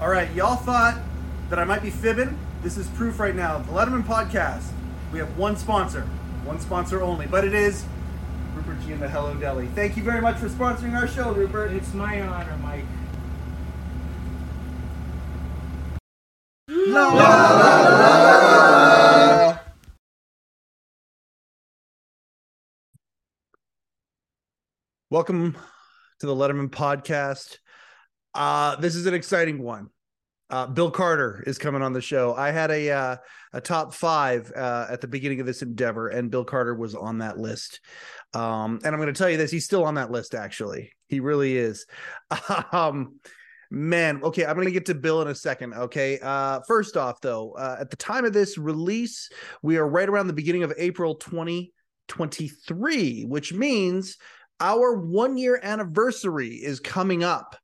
All right, y'all thought that I might be fibbing. This is proof right now. The Letterman podcast. We have one sponsor, one sponsor only, but it is Rupert Jee and the Hello Deli. Thank you very much for sponsoring our show, Rupert. It's my honor, Mike. Welcome to the Letterman podcast. Uh, this is an exciting one. Uh, Bill Carter is coming on the show. I had a uh, a top five uh, at the beginning of this endeavor, and Bill Carter was on that list. Um, and I'm going to tell you this: he's still on that list. Actually, he really is. um, man, okay, I'm going to get to Bill in a second. Okay, uh, first off, though, uh, at the time of this release, we are right around the beginning of April 2023, which means our one year anniversary is coming up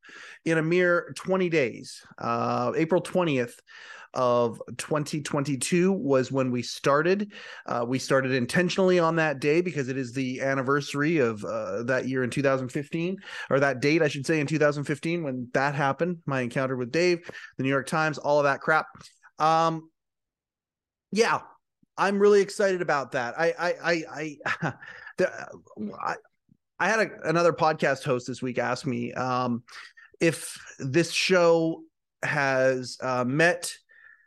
in a mere 20 days. Uh, April 20th of 2022 was when we started. Uh, we started intentionally on that day because it is the anniversary of uh, that year in 2015, or that date, I should say, in 2015 when that happened. My encounter with Dave, the New York Times, all of that crap. Um, yeah, I'm really excited about that. I, I, I, I, the, I I had a, another podcast host this week ask me um, if this show has uh, met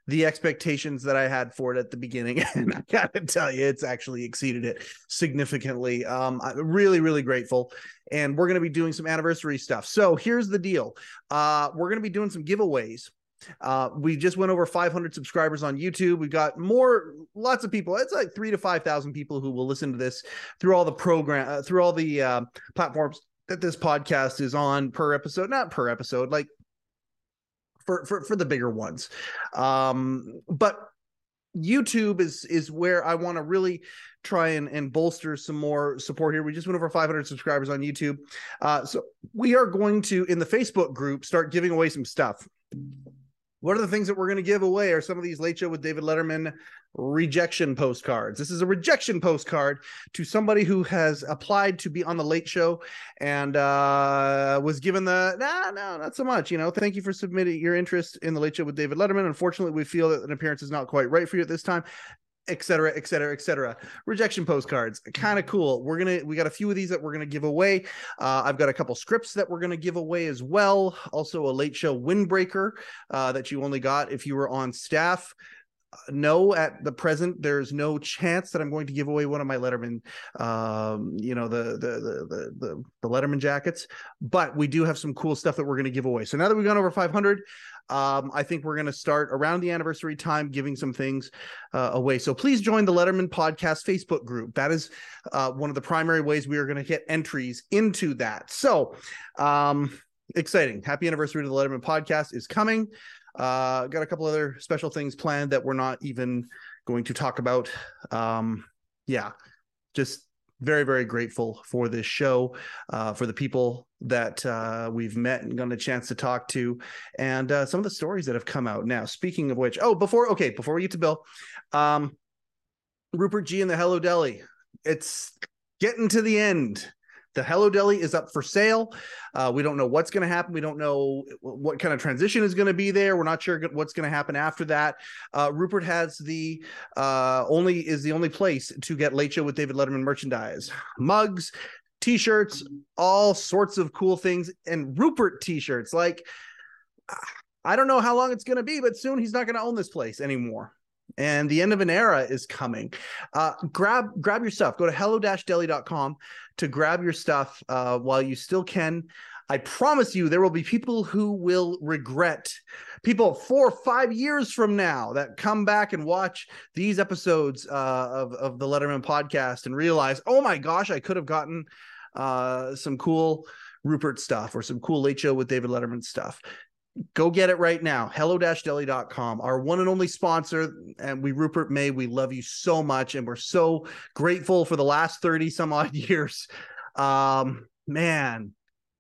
the expectations that I had for it at the beginning, and I gotta tell you, it's actually exceeded it significantly. Um, I'm really, really grateful, and we're gonna be doing some anniversary stuff. So here's the deal: uh, we're gonna be doing some giveaways. Uh, we just went over 500 subscribers on YouTube. We've got more, lots of people. It's like three to 5,000 people who will listen to this through all the program, uh, through all the uh, platforms that this podcast is on per episode, not per episode, like for, for, for the bigger ones. Um, but YouTube is is where I want to really try and, and bolster some more support here. We just went over 500 subscribers on YouTube. Uh, so we are going to, in the Facebook group, start giving away some stuff. What are the things that we're going to give away? Are some of these Late Show with David Letterman rejection postcards? This is a rejection postcard to somebody who has applied to be on the Late Show and uh, was given the nah, no, not so much. You know, thank you for submitting your interest in the Late Show with David Letterman. Unfortunately, we feel that an appearance is not quite right for you at this time etc etc etc rejection postcards kind of cool. We're gonna we got a few of these that we're gonna give away. Uh, i've got a couple scripts that we're gonna give away as well. Also a late show windbreaker uh, that you only got if you were on staff no at the present there's no chance that i'm going to give away one of my letterman um you know the the the the the, letterman jackets but we do have some cool stuff that we're going to give away so now that we've gone over 500 um, I think we're going to start around the anniversary time giving some things uh, away. So please join the Letterman Podcast Facebook group. That is uh, one of the primary ways we are going to get entries into that. So um, exciting. Happy anniversary to the Letterman Podcast is coming. Uh, got a couple other special things planned that we're not even going to talk about. Um, yeah, just very very grateful for this show uh, for the people that uh, we've met and gotten a chance to talk to and uh, some of the stories that have come out now speaking of which oh before okay before we get to bill um, rupert jee and the hello deli it's getting to the end the Hello Deli is up for sale. Uh, we don't know what's going to happen. We don't know what kind of transition is going to be there. We're not sure what's going to happen after that. Uh, Rupert has the uh, only is the only place to get Late Show with David Letterman merchandise, mugs, t-shirts, all sorts of cool things, and Rupert t-shirts. Like, I don't know how long it's going to be, but soon he's not going to own this place anymore and the end of an era is coming. Uh, grab grab your stuff. Go to hello-deli.com to grab your stuff uh, while you still can. I promise you, there will be people who will regret, people four or five years from now that come back and watch these episodes uh, of, of the Letterman podcast and realize, oh my gosh, I could have gotten uh, some cool Rupert stuff or some cool Late Show with David Letterman stuff go get it right now. Hello-deli.com our one and only sponsor. And we rupert may we love you so much and we're so grateful for the last 30 some odd years. Um man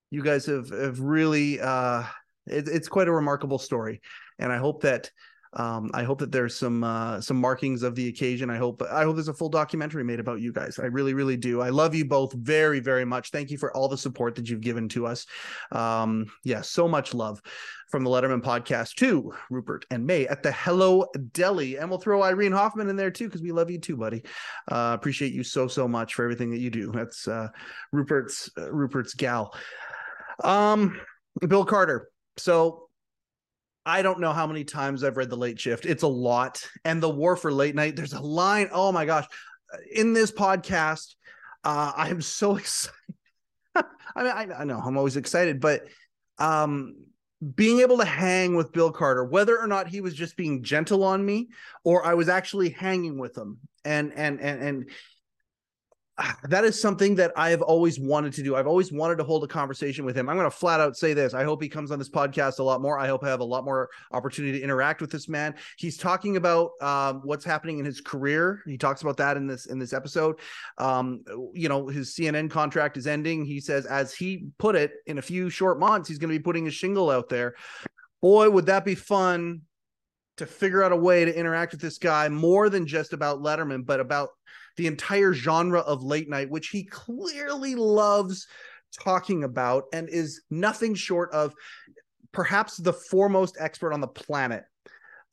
you guys have have really uh it, it's quite a remarkable story. And i hope that um, I hope that there's some uh, some markings of the occasion. I hope I hope there's a full documentary made about you guys. I really, really do. I love you both very, very much. Thank you for all the support that you've given to us. Um, yeah, so much love from the Letterman podcast to Rupert and May at the Hello Deli, and we'll throw Irene Hoffman in there too because we love you too, buddy. Uh, appreciate you so so much for everything that you do. That's uh, Rupert's uh, Rupert's gal. Um, Bill Carter. So I don't know how many times I've read The Late Shift. It's a lot. And The War for Late Night, there's a line. Oh my gosh. In this podcast, uh, I am so excited. I mean, I, I, know I'm always excited, but um, being able to hang with Bill Carter, whether or not he was just being gentle on me or I was actually hanging with him and and and and that is something that I have always wanted to do. I've always wanted to hold a conversation with him. I'm going to flat out say this. I hope he comes on this podcast a lot more. I hope I have a lot more opportunity to interact with this man. He's talking about um, what's happening in his career. He talks about that in this in this episode. Um, you know, his CNN contract is ending. He says, as he put it, in a few short months, he's going to be putting a shingle out there. Boy, would that be fun to figure out a way to interact with this guy more than just about Letterman, but about the entire genre of late night, which he clearly loves talking about and is nothing short of perhaps the foremost expert on the planet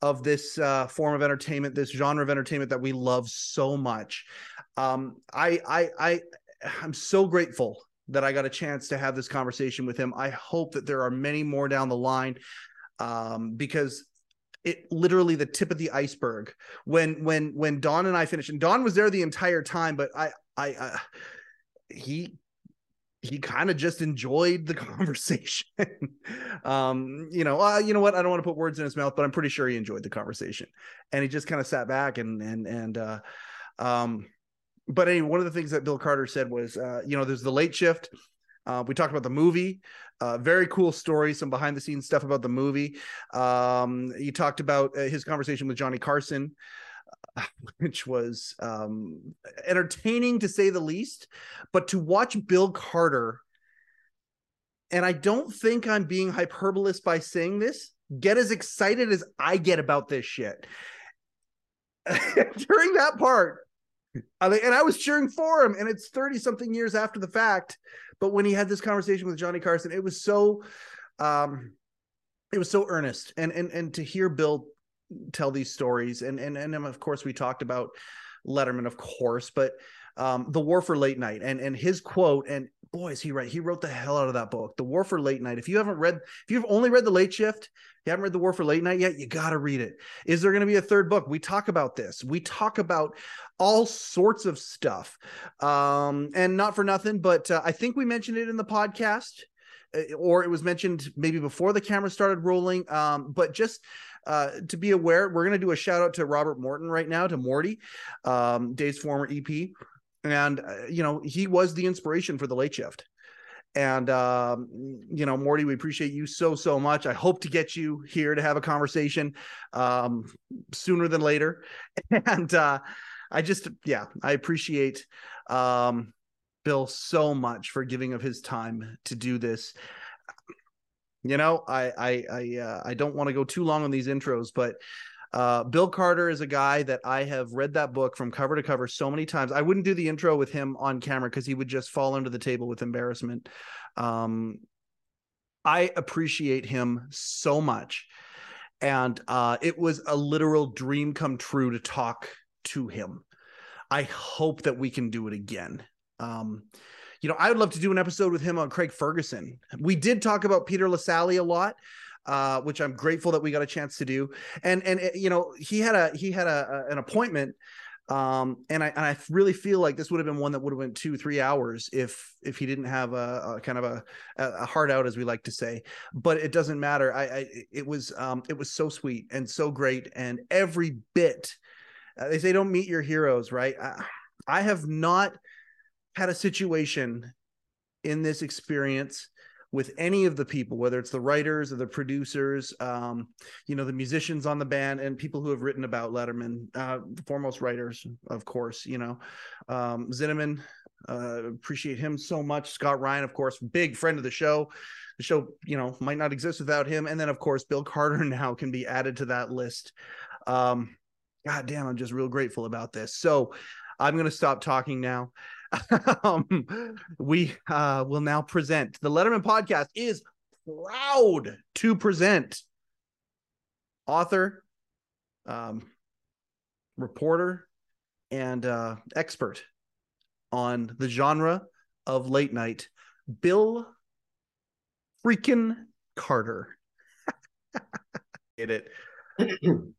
of this uh, form of entertainment, this genre of entertainment that we love so much. Um, I, I, I, I'm so grateful that I got a chance to have this conversation with him. I hope that there are many more down the line um, because it literally the tip of the iceberg when when when Don and I finished and Don was there the entire time but I I uh, he he kind of just enjoyed the conversation. Um you know uh, you know what? I don't want to put words in his mouth but I'm pretty sure he enjoyed the conversation. And he just kind of sat back and and and uh um but anyway one of the things that Bill Carter said was uh you know there's the late shift uh, we talked about the movie uh, very cool story, some behind the scenes stuff about the movie. Um, he talked about uh, his conversation with Johnny Carson, which was um, entertaining to say the least. But to watch Bill Carter, and I don't think I'm being hyperbolous by saying this, get as excited as I get about this shit. During that part, and I was cheering for him, and it's 30 something years after the fact but when he had this conversation with Johnny Carson, it was so um it was so earnest and and and to hear Bill tell these stories and and and of course we talked about Letterman of course but um the war for late night and and his quote and boy is he right he wrote the hell out of that book the war for late night if you haven't read if you've only read the late shift you haven't read the war for late night yet you got to read it is there going to be a third book we talk about this we talk about all sorts of stuff. Um, and not for nothing, but uh, I think we mentioned it in the podcast, uh, or it was mentioned maybe before the camera started rolling. Um, but just uh, to be aware, we're going to do a shout out to Robert Morton right now, to Morty, um, Dave's former EP. And, uh, you know, he was the inspiration for the late shift. And, um, you know, Morty, we appreciate you so, so much. I hope to get you here to have a conversation um, sooner than later. And, uh, I just yeah, I appreciate um Bill so much for giving of his time to do this. You know, I I I uh, I don't want to go too long on these intros, but uh, Bill Carter is a guy that I have read that book from cover to cover so many times. I wouldn't do the intro with him on camera because he would just fall under the table with embarrassment. Um, I appreciate him so much. And uh, it was a literal dream come true to talk to him. I hope that we can do it again. Um, you know, I would love to do an episode with him on Craig Ferguson. We did talk about Peter Lassally a lot, uh, which I'm grateful that we got a chance to do. And and eh, you know, he had a he had a, a an appointment um and i and i really feel like this would have been one that would have went two three hours if if he didn't have a, a kind of a a heart out as we like to say but it doesn't matter i i it was um it was so sweet and so great and every bit uh, they say don't meet your heroes, right? I, I have not had a situation in this experience with any of the people, whether it's the writers or the producers, um, you know, the musicians on the band and people who have written about Letterman, uh, the foremost writers, of course, you know, um, Zinoman, Uh, appreciate him so much. Scott Ryan, of course, big friend of the show. The show, you know, might not exist without him. And then, of course, Bill Carter now can be added to that list. Um, God damn, I'm just real grateful about this. So I'm going to stop talking now. um, we uh, will now present the Letterman podcast is proud to present author, um, reporter, and uh, expert on the genre of late night, Bill freaking Carter. Get it.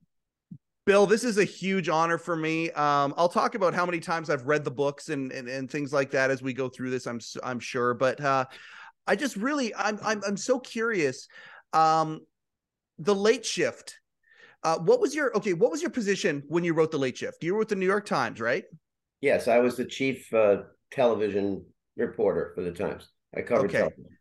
Bill, this is a huge honor for me. Um, I'll talk about how many times I've read the books and, and and things like that as we go through this. I'm I'm sure, but uh, I just really I'm I'm I'm so curious. Um, the late shift. Uh, what was your okay? What was your position when you wrote the late shift? You were with the New York Times, right? Yes, I was the chief uh, television reporter for the Times. I covered okay. television.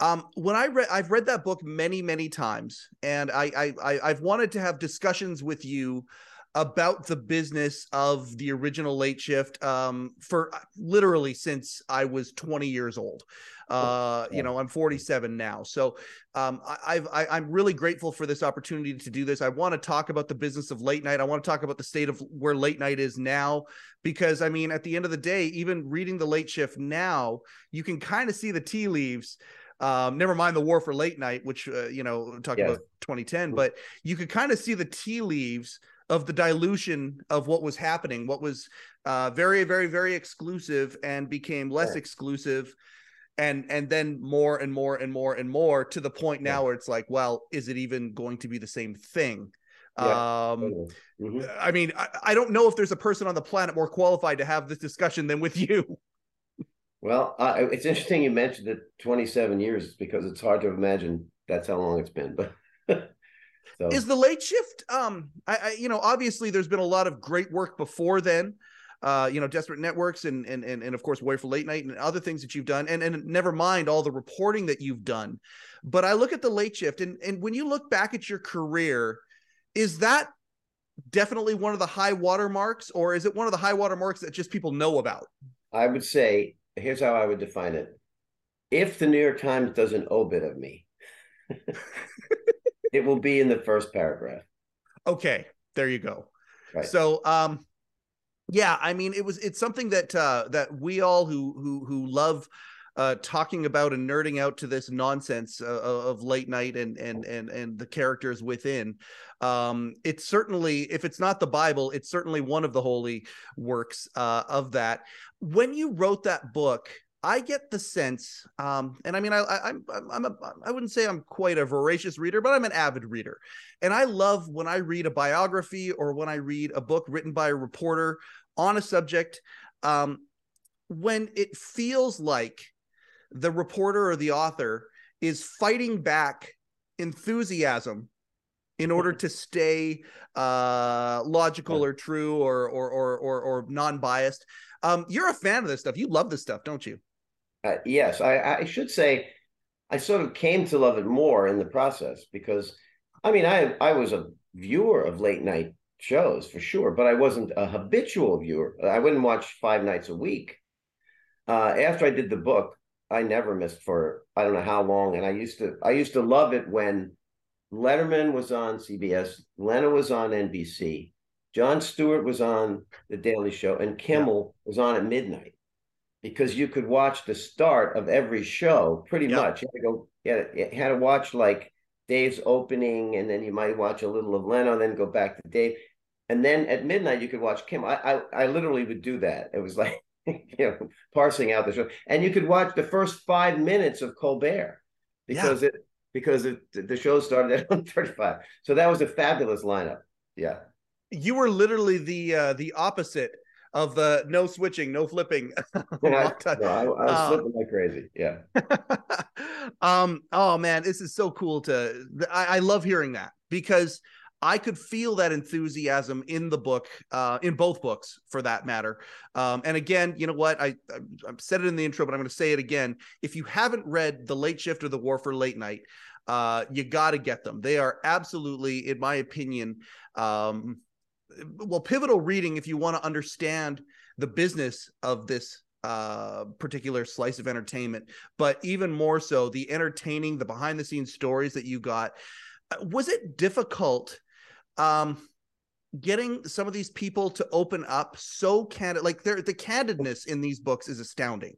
Um, when I read, I've read that book many, many times, and I, I, I, have wanted to have discussions with you about the business of the original late shift um, for literally since I was 20 years old. Uh, you know, I'm 47 now, so um, I, I've, I, I'm really grateful for this opportunity to do this. I want to talk about the business of late night. I want to talk about the state of where late night is now, because I mean, at the end of the day, even reading the late shift now, you can kind of see the tea leaves um, never mind the war for late night, which uh, you know, talking yes. about 2010, but you could kind of see the tea leaves of the dilution of what was happening, what was uh, very, very, very exclusive and became less exclusive, and and then more and more and more and more to the point now yeah. where it's like, well, is it even going to be the same thing? Yeah. Um, mm-hmm. I mean, I, I don't know if there's a person on the planet more qualified to have this discussion than with you. Well, uh, it's interesting you mentioned the 27 years because it's hard to imagine that's how long it's been. But so. is the late shift? Um, I, I, you know, obviously there's been a lot of great work before then. Uh, you know, Desperate Networks and and and and of course Warrior for Late Night and other things that you've done, and and never mind all the reporting that you've done. But I look at the late shift, and and when you look back at your career, is that definitely one of the high watermarks, or is it one of the high watermarks that just people know about? I would say here's how I would define it. If the New York Times does an obit of me, it will be in the first paragraph. Okay, there you go. Right. So, um, yeah, I mean, it was it's something that uh, that we all who who who love uh, talking about and nerding out to this nonsense uh, of late night and and and and the characters within. Um, it's certainly, if it's not the Bible, it's certainly one of the holy works uh, of that. When you wrote that book, I get the sense, um, and I mean, I, I, I'm, I'm a, I wouldn't say I'm quite a voracious reader, but I'm an avid reader, and I love when I read a biography or when I read a book written by a reporter on a subject, um, when it feels like the reporter or the author is fighting back enthusiasm in order to stay uh, logical or true or or or or, or non-biased. Um, you're a fan of this stuff. You love this stuff, don't you? Uh, yes, I, I should say I sort of came to love it more in the process because I mean I I was a viewer of late night shows for sure, but I wasn't a habitual viewer. I wouldn't watch five nights a week. Uh, after I did the book, I never missed for I don't know how long, and I used to I used to love it when Letterman was on CBS, Leno was on NBC, Jon Stewart was on The Daily Show, and Kimmel yeah. was on at midnight because you could watch the start of every show pretty yeah. much. You had to go, you had, to, you had to watch like Dave's opening, and then you might watch a little of Leno, then go back to Dave. And then at midnight, you could watch Kim. I, I, I literally would do that. It was like, you know, parsing out the show. And you could watch the first five minutes of Colbert because yeah. it because it, the show started at 135. So that was a fabulous lineup. Yeah. You were literally the uh, the opposite of the no switching, no flipping. I, no, I, I, was um, flipping like crazy. Yeah. um. Oh man, this is so cool to. I, I love hearing that because I could feel that enthusiasm in the book, uh, in both books for that matter. Um, and again, you know what? I, I, I said it in the intro, but I'm going to say it again. If you haven't read The Late Shift or The War for Late Night, uh, you got to get them. They are absolutely, in my opinion, um, well, pivotal reading if you want to understand the business of this uh, particular slice of entertainment, but even more so the entertaining, the behind the scenes stories that you got. Uh, was it difficult um, getting some of these people to open up so candid? Like the candidness in these books is astounding.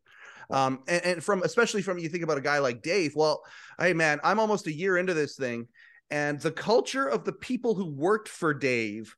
Um, and, and from especially from you think about a guy like Dave. Well, hey man, I'm almost a year into this thing, and the culture of the people who worked for Dave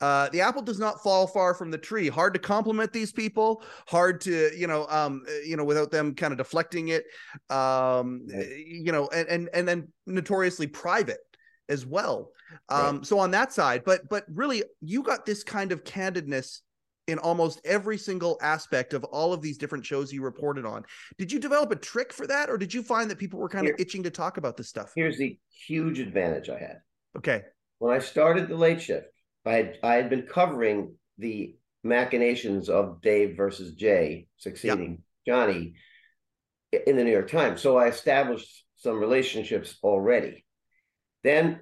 uh, the apple does not fall far from the tree. Hard to compliment these people. Hard to you know, um, you know, without them kind of deflecting it. Um, you know, and and and then notoriously private as well. Um, right. so on that side, but but really, you got this kind of candidness in almost every single aspect of all of these different shows you reported on. Did you develop a trick for that, or did you find that people were kind Here, of itching to talk about this stuff? Here's the huge advantage I had. Okay. When I started the late shift, I had I had been covering the machinations of Dave versus Jay succeeding Johnny in the New York Times. So I established some relationships already. Then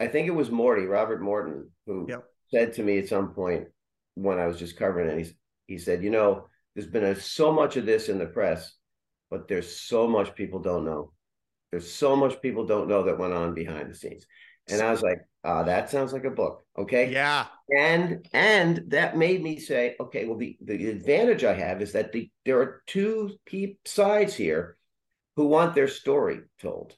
I think it was Morty, Robert Morton, who said to me at some point when I was just covering it, he, he said, You know, there's been a, so much of this in the press, but there's so much people don't know. There's so much people don't know that went on behind the scenes. And I was like, uh, that sounds like a book. Okay. Yeah. And and that made me say, okay, well, the, the advantage I have is that the there are two key sides here who want their story told.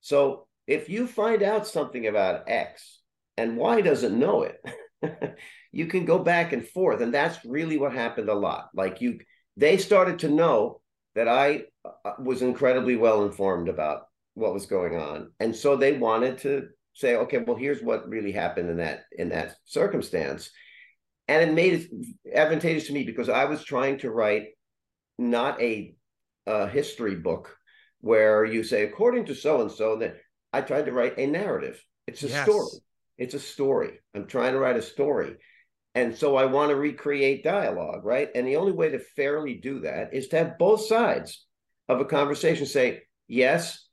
So if you find out something about X and Y doesn't know it, you can go back and forth. And that's really what happened a lot. Like you they started to know that I uh, was incredibly well informed about what was going on. And so they wanted to say, okay, well, here's what really happened in that in that circumstance, and it made it advantageous to me because I was trying to write not a, a history book where you say according to so and so. That I tried to write a narrative. It's a yes. story. It's a story. I'm trying to write a story. And so I want to recreate dialogue, right? And the only way to fairly do that is to have both sides of a conversation say, yes,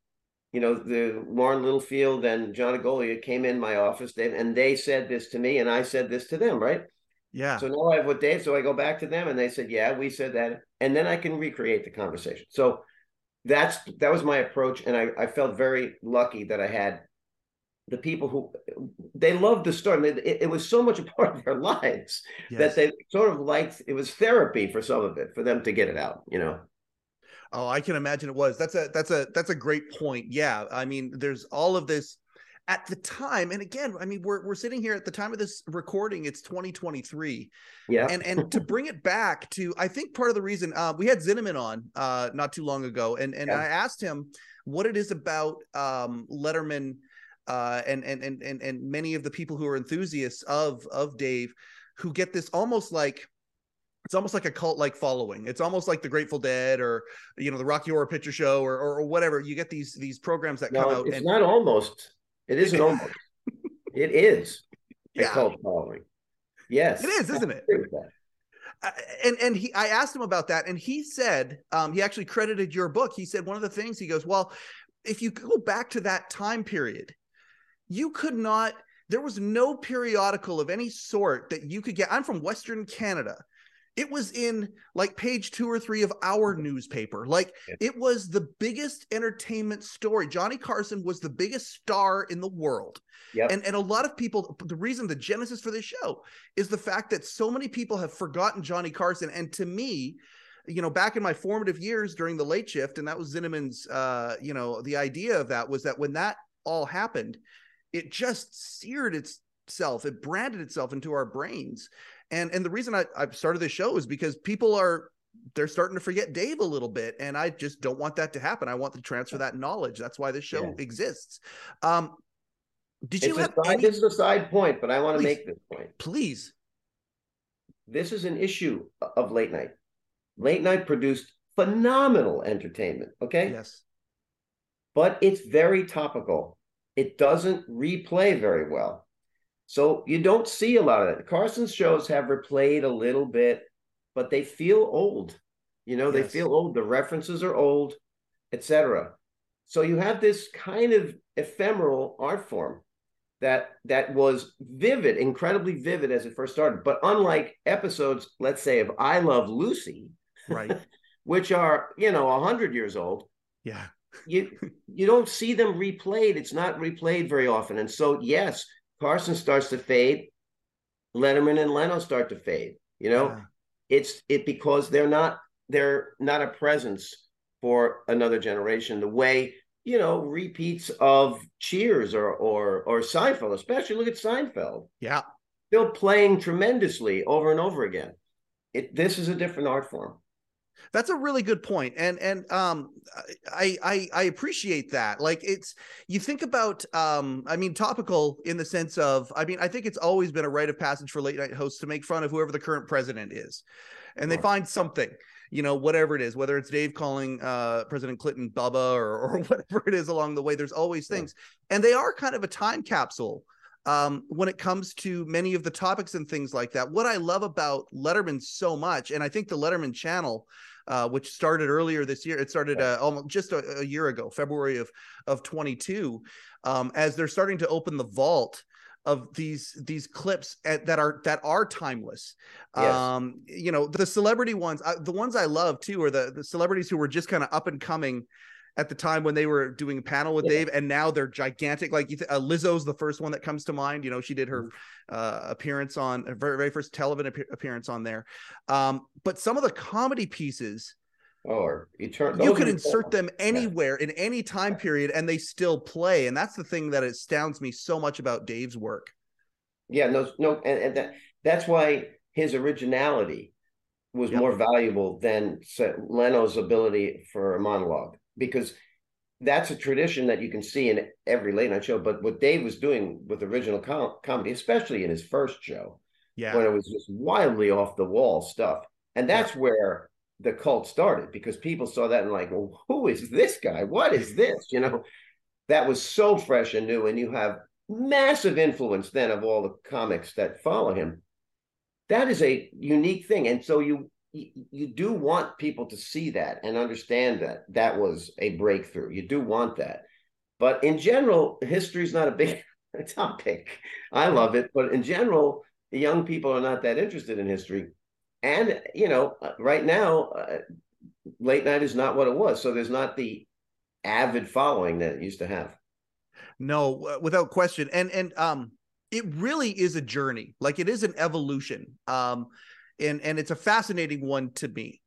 you know, the Warren Littlefield and John Agoglia came in my office and they said this to me and I said this to them, right? Yeah. So now I have what Dave. So I go back to them and they said, yeah, we said that. And then I can recreate the conversation. So that's that was my approach. And I, I felt very lucky that I had the people who they loved the story. It, it was so much a part of their lives yes. that they sort of liked it was therapy for some of it for them to get it out, you know. Oh, I can imagine it was. That's a that's a that's a great point. Yeah, I mean, there's all of this at the time, and again, I mean, we're we're sitting here at the time of this recording. It's 2023. Yeah, and and to bring it back to, I think part of the reason uh, we had Zinoman on uh, not too long ago, and and yeah. I asked him what it is about um, Letterman. Uh, and, and and and and many of the people who are enthusiasts of of Dave, who get this almost like it's almost like a cult like following. It's almost like the Grateful Dead or you know the Rocky Horror Picture Show or or, whatever. You get these these programs that no, come out. It's and, not almost. It isn't almost. It is a yeah. cult following. Yes, it is, isn't it? Uh, and and he, I asked him about that, and he said um, he actually credited your book. He said one of the things he goes, well, if you go back to that time period, you could not. There was no periodical of any sort that you could get. I'm from Western Canada it was in like page two or three of our newspaper. Like it was the biggest entertainment story. Johnny Carson was the biggest star in the world. Yep. And and a lot of people the reason the genesis for this show is the fact that so many people have forgotten Johnny Carson and to me you know back in my formative years during the late shift and that was Zinoman's uh you know the idea of that was that when that all happened it just seared itself it branded itself into our brains and and the reason I, I started this show is because people are they're starting to forget Dave a little bit, and I just don't want that to happen. I want to transfer that knowledge. That's why this show yeah. exists. Um, did you have side, any... This is a side point, but I want to make this point. Please. This is an issue of late night. Late night produced phenomenal entertainment. Okay. Yes. But it's very topical. It doesn't replay very well. So you don't see a lot of that. Carson's shows have replayed a little bit, but they feel old. You know, yes. they feel old. The references are old, etc. So you have this kind of ephemeral art form that that was vivid, incredibly vivid as it first started. But unlike episodes, let's say of I Love Lucy, right, which are you know a hundred years old. Yeah, you you don't see them replayed. It's not replayed very often, and so yes, Carson starts to fade. Letterman and Leno start to fade. You know, yeah. it's it because they're not they're not a presence for another generation. The way you know repeats of Cheers or or or Seinfeld, especially look at Seinfeld. Yeah, still playing tremendously over and over again. It this is a different art form. That's a really good point, and and um, I I I appreciate that. Like it's you think about um, I mean, topical in the sense of I mean, I think it's always been a rite of passage for late night hosts to make fun of whoever the current president is, and they find something you know whatever it is whether it's dave calling uh, president clinton bubba or, or whatever it is along the way there's always things and they are kind of a time capsule um, when it comes to many of the topics and things like that. What I love about Letterman so much, and I think the Letterman channel, uh, which started earlier this year, it started uh, almost just a, a, year ago, February of of 22, um, as they're starting to open the vault of these these clips at, that are that are timeless. Yes. Um, you know, the celebrity ones, uh, the ones I love too, are the the celebrities who were just kind of up and coming at the time when they were doing a panel with yeah. Dave, and now they're gigantic. Like uh, Lizzo's the first one that comes to mind. You know, she did her mm-hmm. uh, appearance on her very, very first television appearance on there. Um, but some of the comedy pieces, or eternal, you can insert them anywhere yeah. in any time period, and they still play. And that's the thing that astounds me so much about Dave's work. Yeah, no, no, and, and that that's why his originality was yep. more valuable than Leno's ability for a monologue because that's a tradition that you can see in every late night show. But what Dave was doing with original com- comedy, especially in his first show, yeah, when it was just wildly off the wall stuff, and that's yeah. where the cult started because people saw that and like, well, who is this guy? What is this? You know, that was so fresh and new, and you have massive influence then of all the comics that follow him. That is a unique thing, and so you you do want people to see that and understand that that was a breakthrough. You do want that. But in general, history is not a big topic. I love it, but in general, the young people are not that interested in history. And, you know, uh, right now, uh, late night is not what it was. So there's not the avid following that it used to have. No, without question. And, and, um, it really is a journey. Like it is an evolution. Um, and and it's a fascinating one to me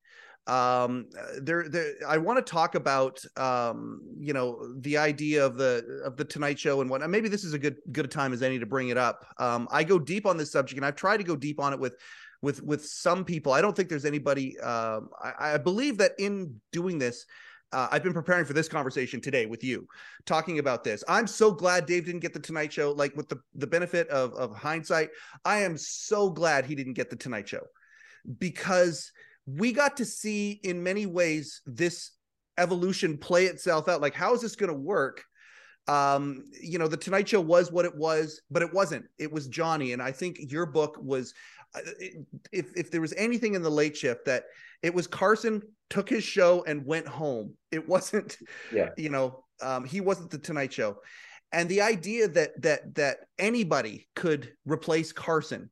um there there i want to talk about um you know the idea of the of the tonight show and what maybe this is a good good time as any to bring it up um i go deep on this subject and i've tried to go deep on it with with with some people i don't think there's anybody um i, I believe that in doing this uh, I've been preparing for this conversation today with you, talking about this. I'm so glad Dave didn't get the Tonight Show. Like with the the benefit of of hindsight, I am so glad he didn't get the Tonight Show because we got to see in many ways this evolution play itself out. Like, how is this going to work? Um, you know, the Tonight Show was what it was, but it wasn't. It was Johnny, and I think your book was. Uh, if if there was anything in the late shift that it was Carson took his show and went home. It wasn't. Yeah. You know, um, he wasn't the Tonight Show, and the idea that that that anybody could replace Carson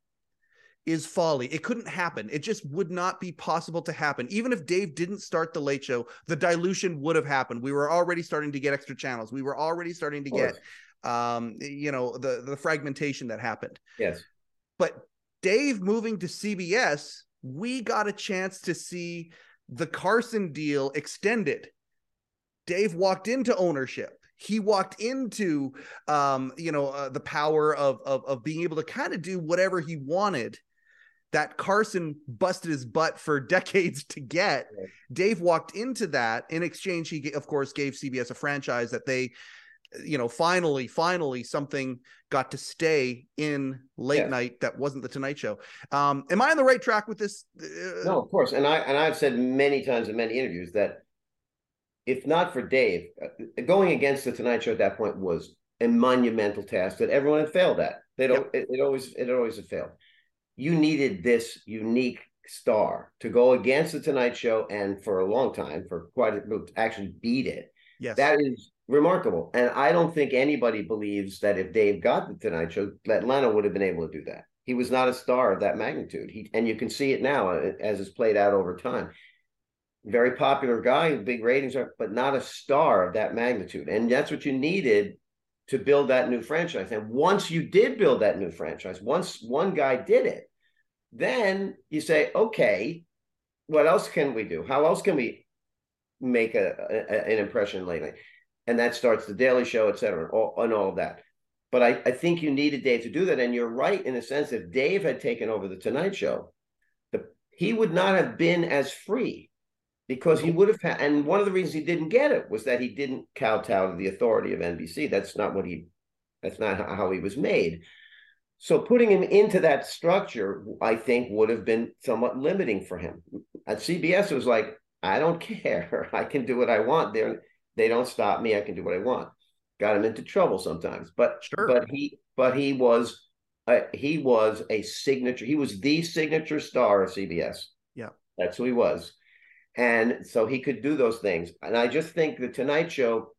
is folly. It couldn't happen. It just would not be possible to happen. Even if Dave didn't start the late show, the dilution would have happened. We were already starting to get extra channels. We were already starting to get um you know the the fragmentation that happened. Yes. But Dave moving to CBS, we got a chance to see the Carson deal extended. Dave walked into ownership he walked into um, you know uh, the power of, of of being able to kind of do whatever he wanted that Carson busted his butt for decades to get. Right. Dave walked into that. In exchange, he of course gave CBS a franchise that they, you know, finally, finally something got to stay in late yes. night that wasn't the Tonight Show. Um, am I on the right track with this? Uh, no, of course. And I and I've said many times in many interviews that if not for Dave, uh, going against the Tonight Show at that point was a monumental task that everyone had failed at. They don't. Yep. It, it always. It always had failed you needed this unique star to go against the Tonight Show and for a long time, for quite a actually beat it. Yes. That is remarkable. And I don't think anybody believes that if Dave got the Tonight Show, that Leno would have been able to do that. He was not a star of that magnitude. He and you can see it now uh, as it's played out over time. very popular guy, big ratings, but not a star of that magnitude. And that's what you needed to build that new franchise. And once you did build that new franchise, once one guy did it, then you say, okay, what else can we do? How else can we make a, a an impression lately? And that starts the Daily Show, et cetera, all, and all of that. But I, I think you needed Dave to do that. And you're right in a sense, if Dave had taken over the Tonight Show, the, he would not have been as free because he would have had, and one of the reasons he didn't get it was that he didn't kowtow to the authority of NBC. That's not what he, that's not how he was made. So putting him into that structure, I think, would have been somewhat limiting for him. At CBS, it was like, I don't care. I can do what I want. They they don't stop me. I can do what I want. Got him into trouble sometimes, but sure. but he but he was uh, he was a signature. He was the signature star of CBS. Yeah, that's who he was and so he could do those things. And I just think the Tonight Show,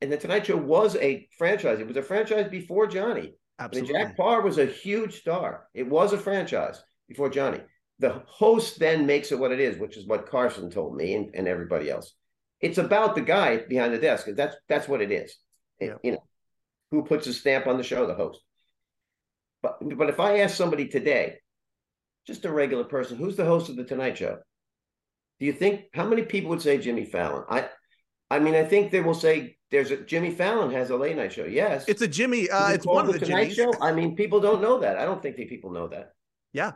and the Tonight Show was a franchise. It was a franchise before Johnny. Absolutely. I mean, Jack Paar was a huge star. It was a franchise before Johnny. The host then makes it what it is, which is what Carson told me and, and everybody else. It's about the guy behind the desk. That's that's what it is. It, You know, who puts a stamp on the show? The host. But but if I ask somebody today, just a regular person, who's the host of the Tonight Show? Do you think how many people would say Jimmy Fallon? I I mean, I think they will say there's a Jimmy Fallon has a late night show. Yes, it's a Jimmy. Uh, it's one of the Tonight Jimmys. Show. I mean, people don't know that. I don't think that people know that. Yeah,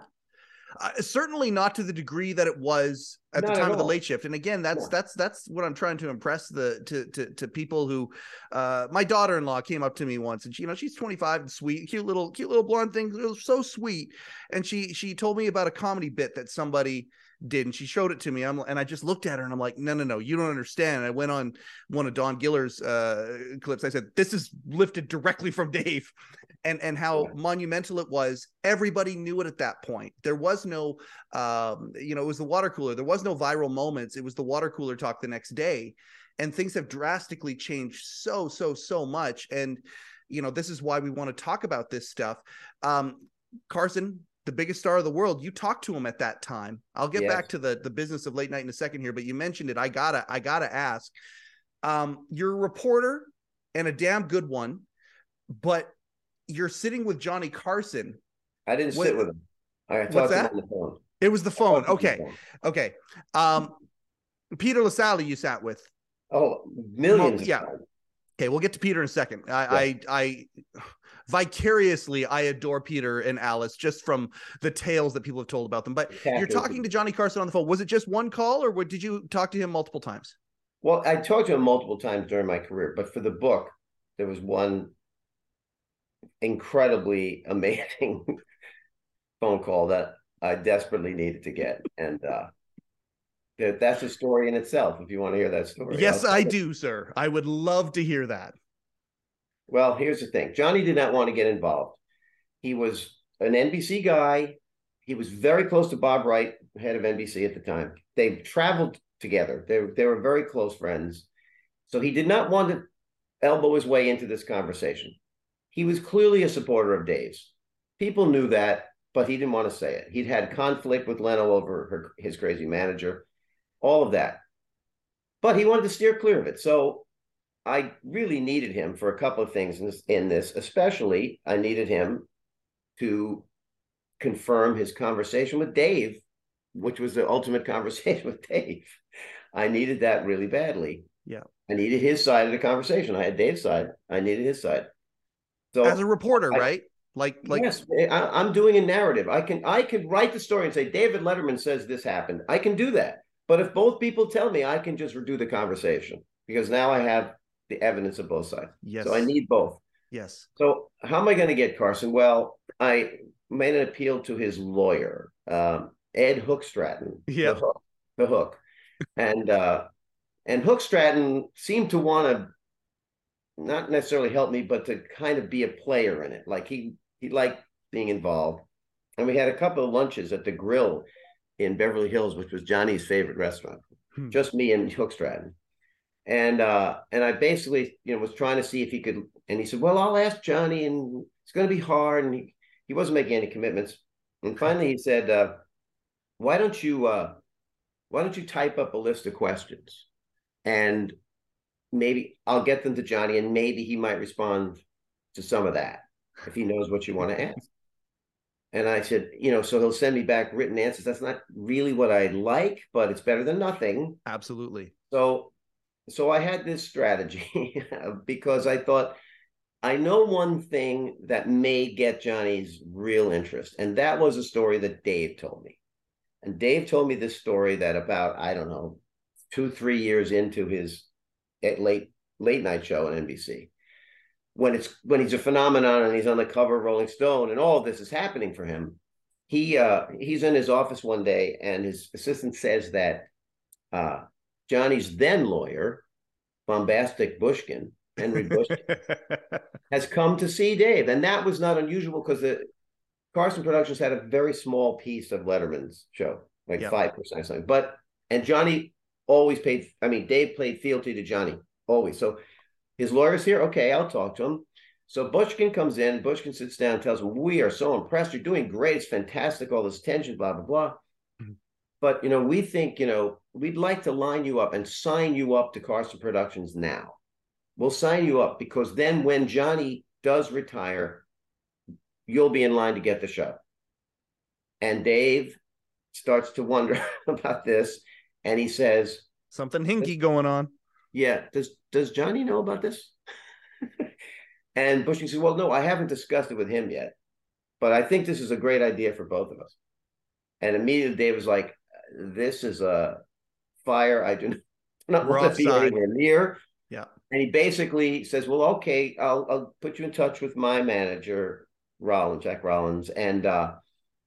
uh, certainly not to the degree that it was at not the time at of the late shift. And again, that's yeah. that's that's what I'm trying to impress the to to to people who. Uh, my daughter-in-law came up to me once, and she, you know, she's 25 and sweet, cute little cute little blonde thing. So sweet, and she she told me about a comedy bit that somebody did and she showed it to me. I'm, and i just looked at her and i'm like no no no you don't understand. And i went on one of don giller's uh, clips. I said this is lifted directly from dave. And and how yeah. monumental it was. Everybody knew it at that point. There was no um, you know it was the water cooler. There was no viral moments. It was the water cooler talk the next day. And things have drastically changed so so so much. And you know this is why we want to talk about this stuff. Um, carson the biggest star of the world. You talked to him at that time. I'll get yes. back to the the business of late night in a second here, but you mentioned it. I gotta I gotta ask. Um, you're a reporter and a damn good one, but you're sitting with Johnny Carson. I didn't sit with him. I talked to him on the phone. It was the phone. Okay, the phone. okay. Um, Peter Lassally you sat with. Oh, millions. Well, yeah. Okay, we'll get to Peter in a second. I, yeah. I, I vicariously I adore Peter and Alice just from the tales that people have told about them. But you're talking to Johnny Carson on the phone. Was it just one call or did you talk to him multiple times? Well, I talked to him multiple times during my career, but for the book, there was one incredibly amazing phone call that I desperately needed to get. And uh that's a story in itself if you want to hear that story. Yes, I do, sir. I would love to hear that. Well, here's the thing Johnny did not want to get involved. He was an NBC guy. He was very close to Bob Wright, head of NBC at the time. They traveled together, they, they were very close friends. So he did not want to elbow his way into this conversation. He was clearly a supporter of Dave's. People knew that, but he didn't want to say it. He'd had conflict with Leno over her, his crazy manager, all of that. But he wanted to steer clear of it. So I really needed him for a couple of things in this, in this, especially I needed him to confirm his conversation with Dave, which was the ultimate conversation with Dave. I needed that really badly. Yeah. I needed his side of the conversation. I had Dave's side. I needed his side. So as a reporter, I, right? Like, like yes, eh, I, am doing a narrative. I can, I can write the story and say David Letterman says this happened. I can do that. But if both people tell me, I can just redo the conversation because now I have the evidence of both sides. Yes. So I need both. Yes. So how am I going to get Carson? Well, I made an appeal to his lawyer, um, Ed Hookstratten. Yeah. The hook. The hook. and uh, and Hookstratten seemed to want to not necessarily help me, but to kind of be a player in it. Like he he liked being involved. And we had a couple of lunches at the grill in Beverly Hills, which was Johnny's favorite restaurant. Hmm. Just me and Hookstratten and uh, and I basically you know was trying to see if he could, and he said, "Well, I'll ask Johnny, and it's going to be hard." And he he wasn't making any commitments. And finally, he said, uh, "Why don't you uh, why don't you type up a list of questions and maybe I'll get them to Johnny and maybe he might respond to some of that if he knows what you want to ask. And I said, you know, so he'll send me back written answers. That's not really what I like, but it's better than nothing. Absolutely. So, so I had this strategy because I thought I know one thing that may get Johnny's real interest, and that was a story that Dave told me. And Dave told me this story that about I don't know two three years into his at late late night show on NBC, when it's when he's a phenomenon and he's on the cover of Rolling Stone and all this is happening for him. He uh, he's in his office one day and his assistant says that uh, Johnny's then lawyer, bombastic Bushkin, Henry Bushkin, has come to see Dave, and that was not unusual because the Carson Productions had a very small piece of Letterman's show, like five percent or something. But and Johnny always paid. I mean, Dave played fealty to Johnny always. So his lawyer's here. Okay, I'll talk to him. So Bushkin comes in. Bushkin sits down, tells him, "We are so impressed. You're doing great. It's fantastic. All this tension, blah blah blah." But you know, we think you know we'd like to line you up and sign you up to Carson Productions now. We'll sign you up because then when Johnny does retire, you'll be in line to get the show. And Dave starts to wonder about this, and he says, "Something hinky going on." Yeah. Does Does Johnny know about this? and Bushkin says, "Well, no, I haven't discussed it with him yet, but I think this is a great idea for both of us." And immediately Dave was like, "This is a fire I do not want to be anywhere near." Yeah. And he basically says, "Well, okay, I'll I'll put you in touch with my manager, Rollins, Jack Rollins, and uh,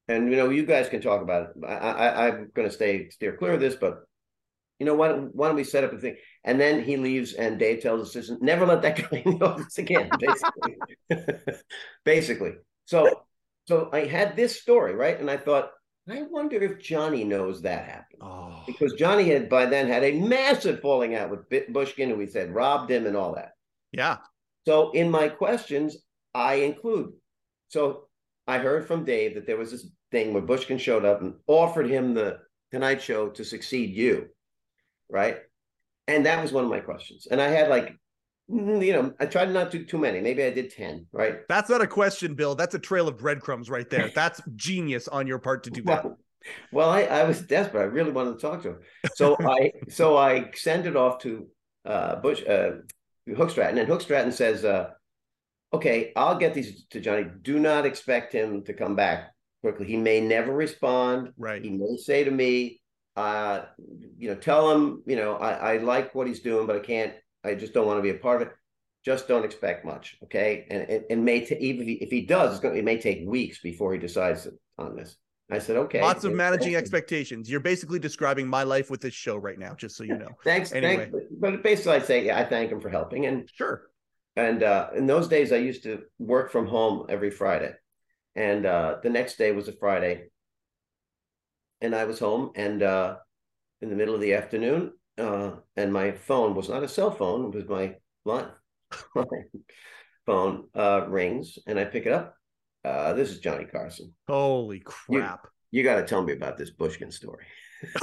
and you know, you guys can talk about it. I, I I'm going to stay steer clear of this, but you know, why don't why don't we set up a thing?" And then he leaves, and Dave tells his assistant, "Never let that guy in the office again." Basically, basically. So, so I had this story right, and I thought, I wonder if Johnny knows that happened. Oh. Because Johnny had by then had a massive falling out with Bushkin, who he said robbed him and all that. Yeah. So in my questions, I include. So I heard from Dave that there was this thing where Bushkin showed up and offered him the Tonight Show to succeed you, right? And that was one of my questions. And I had like you know, I tried not to do too many. Maybe I did 10, right? That's not a question, Bill. That's a trail of breadcrumbs right there. That's genius on your part to do that. Well, well I, I was desperate. I really wanted to talk to him. So I so I send it off to uh Bush uh Hookstratten, and Hookstratten says, uh, okay, I'll get these to Johnny. Do not expect him to come back quickly. He may never respond. Right. He may say to me, uh, you know, tell him, you know, I, I like what he's doing, but I can't I just don't want to be a part of it. Just don't expect much, okay? And it, it may t- even if he, if he does, it's going to, it may take weeks before he decides on this. I said, okay. Lots of managing expectations. You're basically describing my life with this show right now, just so you know. thanks, anyway. thanks. But basically, I'd say yeah, I thank him for helping. And sure. And uh, in those days, I used to work from home every Friday, and uh, the next day was a Friday, and I was home, and uh, in the middle of the afternoon, uh, and my phone was not a cell phone; it was my line. phone uh, rings, and I pick it up. Uh, this is Johnny Carson. Holy crap! You, you got to tell me about this Bushkin story.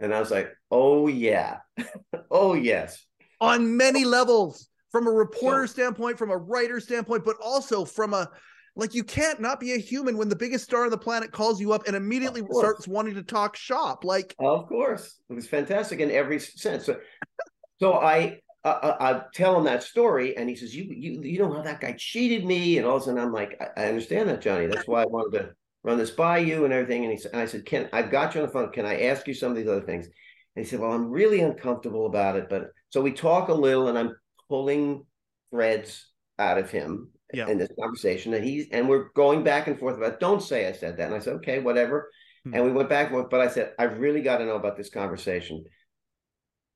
and I was like, "Oh yeah, oh yes." On many levels, from a reporter so, standpoint, from a writer standpoint, but also from a like you can't not be a human when the biggest star on the planet calls you up and immediately starts wanting to talk shop. Like, of course, it was fantastic in every sense. So, so I, I, I tell him that story, and he says, "You, you, you know how that guy cheated me," and all of a sudden I'm like, "I, I understand that, Johnny. That's why I wanted to run this by you and everything." And he said, and "I said, Ken, I've got you on the phone. Can I ask you some of these other things?" And he said, "Well, I'm really uncomfortable about it, but so we talk a little, and I'm pulling threads out of him yeah. in this conversation. And he's and we're going back and forth about don't say I said that. And I said, okay, whatever. Hmm. And we went back and forth, but I said, I've really got to know about this conversation.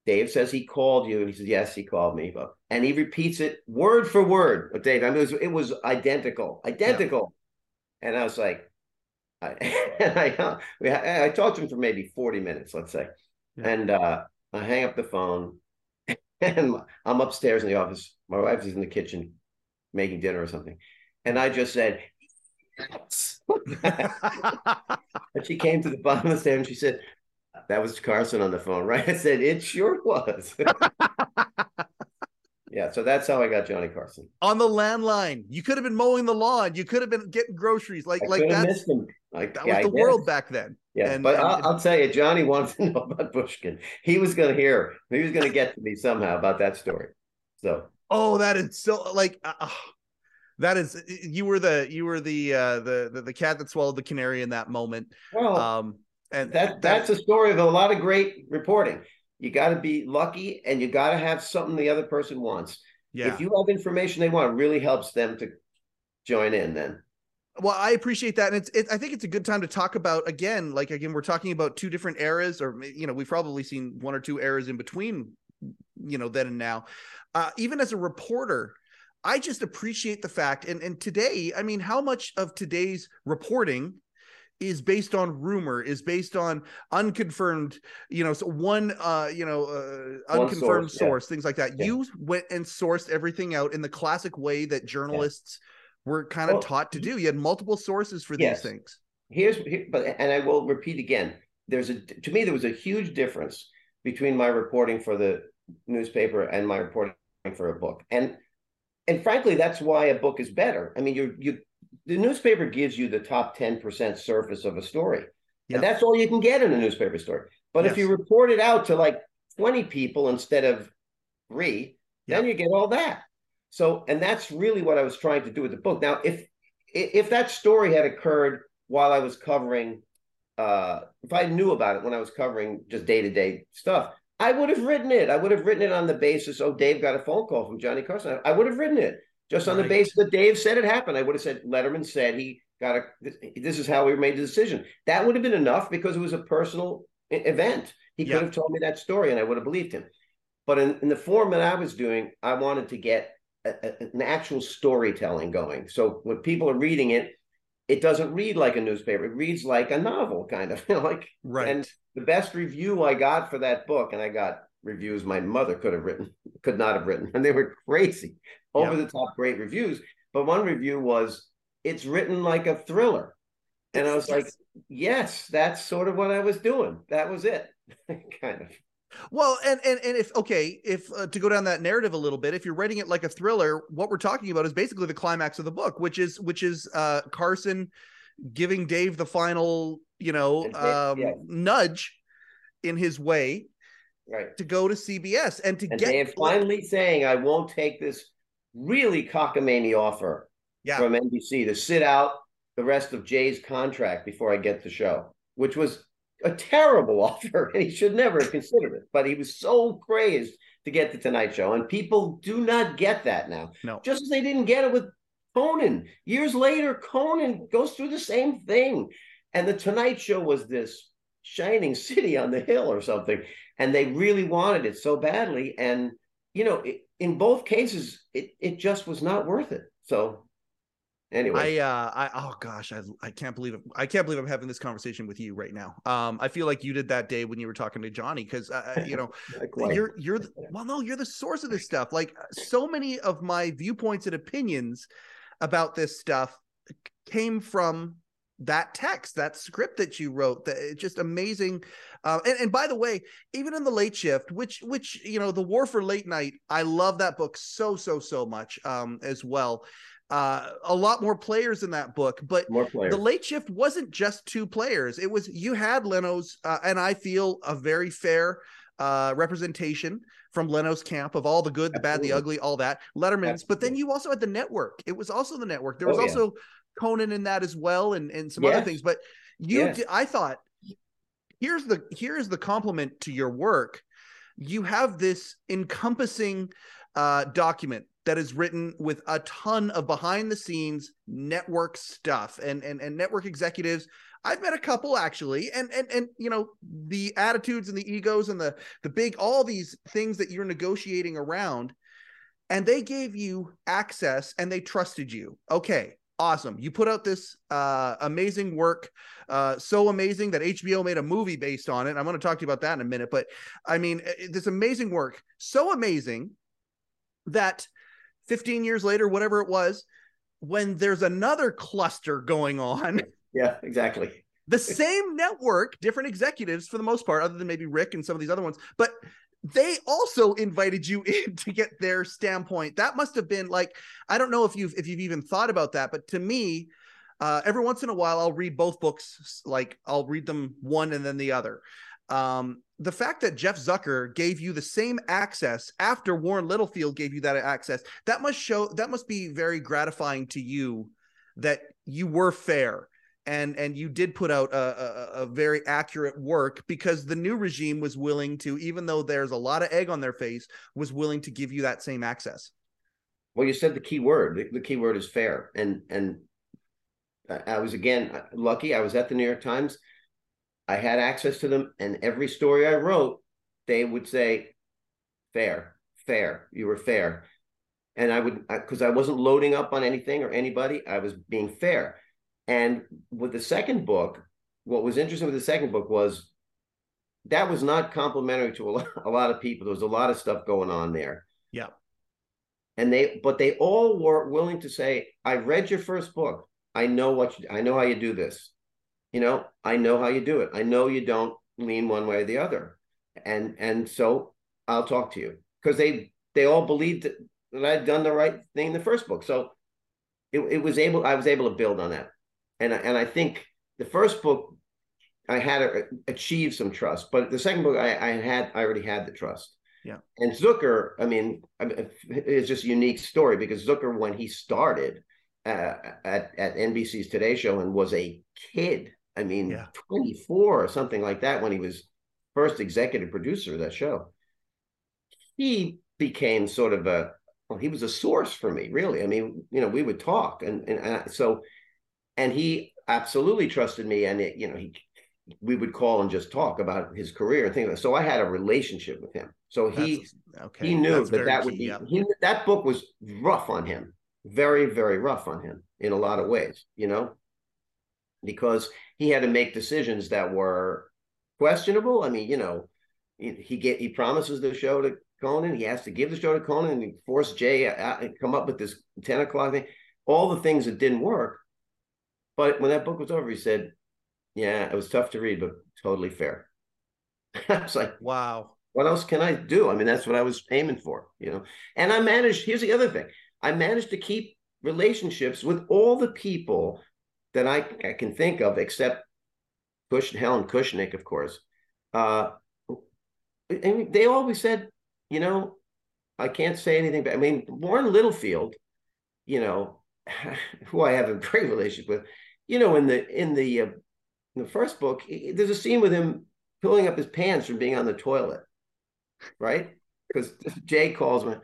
Dave says he called you, and he says, Yes, he called me. But and he repeats it word for word. But Dave, I mean, it was, it was identical, identical. Yeah. And I was like, I, and I, uh, we, I talked to him for maybe 40 minutes, let's say. Yeah. And uh, I hang up the phone, and I'm upstairs in the office. My wife is in the kitchen making dinner or something. And I just said, and she came to the bottom of the stairs and she said, That was Carson on the phone, right? I said, It sure was. yeah, so that's how I got Johnny Carson. On the landline. You could have been mowing the lawn. You could have been getting groceries. Like, I like that's like, that was the world back then. Yeah, and, but and, I'll, I'll, tell you, Johnny wanted to know about Bushkin. He was going to hear. He was going to get to me somehow about that story. So, oh, that is so like. Uh, that is you were the you were the uh the, the, the cat that swallowed the canary in that moment. Well um and that that's, that's a story of a lot of great reporting. You got to be lucky and you got to have something the other person wants. Yeah. If you have information they want it really helps them to join in then. Well i appreciate that and it's it, i think it's a good time to talk about again like again we're talking about two different eras or you know we've probably seen one or two eras in between you know then and now uh, even as a reporter I just appreciate the fact, and and today, I mean, how much of today's reporting is based on rumor, is based on unconfirmed, you know, so one, uh, you know, uh, unconfirmed source, source yeah. things like that. Yeah. You went and sourced everything out in the classic way that journalists yeah. were kind of well, taught to do. You had multiple sources for yes. these things. Here's, here, but and I will repeat again. There's a to me there was a huge difference between my reporting for the newspaper and my reporting for a book, and and frankly, that's why a book is better. I mean, you you the newspaper gives you the top 10% surface of a story. Yep. And that's all you can get in a newspaper story. But yes. if you report it out to like 20 people instead of three, yep. then you get all that. So, and that's really what I was trying to do with the book. Now, if if that story had occurred while I was covering, uh, if I knew about it when I was covering just day to day stuff, I would have written it. I would have written it on the basis, oh, Dave got a phone call from Johnny Carson. I would have written it just on right. the basis that Dave said it happened. I would have said Letterman said he got a. This is how we made the decision. That would have been enough because it was a personal event. He could have told me that story, and I would have believed him. But in, in the form that I was doing, I wanted to get a, a, an actual storytelling going. So when people are reading it, it doesn't read like a newspaper. It reads like a novel, kind of like right. And the best review I got for that book, and I got reviews my mother could have written, could not have written, and they were crazy, over the top great reviews. But one review was, "It's written like a thriller," and I was yes. like, "Yes, that's sort of what I was doing. That was it, kind of." Well, and and and if okay, if uh, to go down that narrative a little bit, if you're writing it like a thriller, what we're talking about is basically the climax of the book, which is which is uh Carson giving Dave the final, you know, um, yeah. nudge in his way, right, to go to CBS and to and get Dave finally saying, "I won't take this really cockamamie offer yeah. from NBC to sit out the rest of Jay's contract before I get the show," which was a terrible offer, and he should never have considered it. But he was so crazed to get the Tonight Show, and people do not get that now. No, just as they didn't get it with Conan. Years later, Conan goes through the same thing, and the Tonight Show was this shining city on the hill or something, and they really wanted it so badly, and you know, it, in both cases, it it just was not worth it. So anyway. I uh i oh gosh i i can't believe it i can't believe i'm having this conversation with you right now. Um i feel like you did that day when you were talking to johnny because uh, uh you know you're you're the, well no you're the source of this stuff. Like so many of my viewpoints and opinions about this stuff came from that text that script that you wrote that it's just amazing uh, and, and by the way even in the late shift which which you know the war for late night i love that book so so so much um as well uh, a lot more players in that book, but the late shift wasn't just two players. It was you had Leno's, uh, and I feel a very fair uh, representation from Leno's camp of all the good, the Absolutely. bad, the ugly, all that. Letterman's, Absolutely. but then you also had the network. It was also the network. There was oh, yeah. also Conan in that as well, and and some yes. other things. But you, yes. I thought, here's the here's the compliment to your work. You have this encompassing uh, document that is written with a ton of behind the scenes network stuff and and, and network executives I've met a couple actually, and and and you know the attitudes and the egos and the the big all these things that you're negotiating around, and they gave you access and they trusted you. Okay, awesome. You put out this uh, amazing work, uh, so amazing that HBO made a movie based on it. I'm going to talk to you about that in a minute, but I mean this amazing work, so amazing that 15 years later, whatever it was, when there's another cluster going on. Yeah, exactly. The same network, different executives for the most part, other than maybe Rick and some of these other ones, but they also invited you in to get their standpoint. That must have been like I don't know if you've if you've even thought about that, but to me, uh, every once in a while I'll read both books. Like I'll read them one and then the other. Um, the fact that Jeff Zucker gave you the same access after Warren Littlefield gave you that access, that must show that must be very gratifying to you that you were fair and and you did put out a, a, a, very accurate work because the new regime was willing to even though there's a lot of egg on their face was willing to give you that same access. Well you said the key word. The, the key word is fair. And and i was again uh, lucky. I was at the new york times. I had access to them and every story i wrote they would say fair fair. You were fair. And i would because I, I wasn't loading up on anything or anybody. I was being fair and with the second book, what was interesting with the second book was that was not complimentary to a lot, a lot of people. There was a lot of stuff going on there. Yeah. And they, but they all were willing to say, I read your first book. I know what you, I know how you do this. You know, I know how you do it. I know you don't lean one way or the other. And, and so I'll talk to you because they, they all believed that, that I'd done the right thing in the first book. So it, it was able, I was able to build on that and and I think the first book I had to achieve some trust, but the second book I, I had I already had the trust. Yeah. And Zucker, I mean, it's just a unique story because Zucker, when he started uh, at at NBC's Today Show and was a kid, I mean, yeah. 24 or something like that, when he was first executive producer of that show, he became sort of a well, he was a source for me, really. I mean, you know, we would talk, and and, and so and he absolutely trusted me and it, you know he we would call and just talk about his career and things like that. so i had a relationship with him so he okay. he knew That's that that would be yeah. he, that book was rough on him very very rough on him in a lot of ways you know because he had to make decisions that were questionable i mean you know he, he get he promises the show to conan he has to give the show to conan and he forced jay to come up with this 10 o'clock thing all the things that didn't work but when that book was over, he said, "Yeah, it was tough to read, but totally fair." I was like, "Wow, what else can I do?" I mean, that's what I was aiming for, you know. And I managed. Here's the other thing: I managed to keep relationships with all the people that I, I can think of, except Cush, Helen Kushnick, of course. Uh, and they always said, you know, I can't say anything. But I mean, Warren Littlefield, you know, who I have a great relationship with, you know, in the in the uh, in the first book, there's a scene with him pulling up his pants from being on the toilet, right? Because Jay calls me,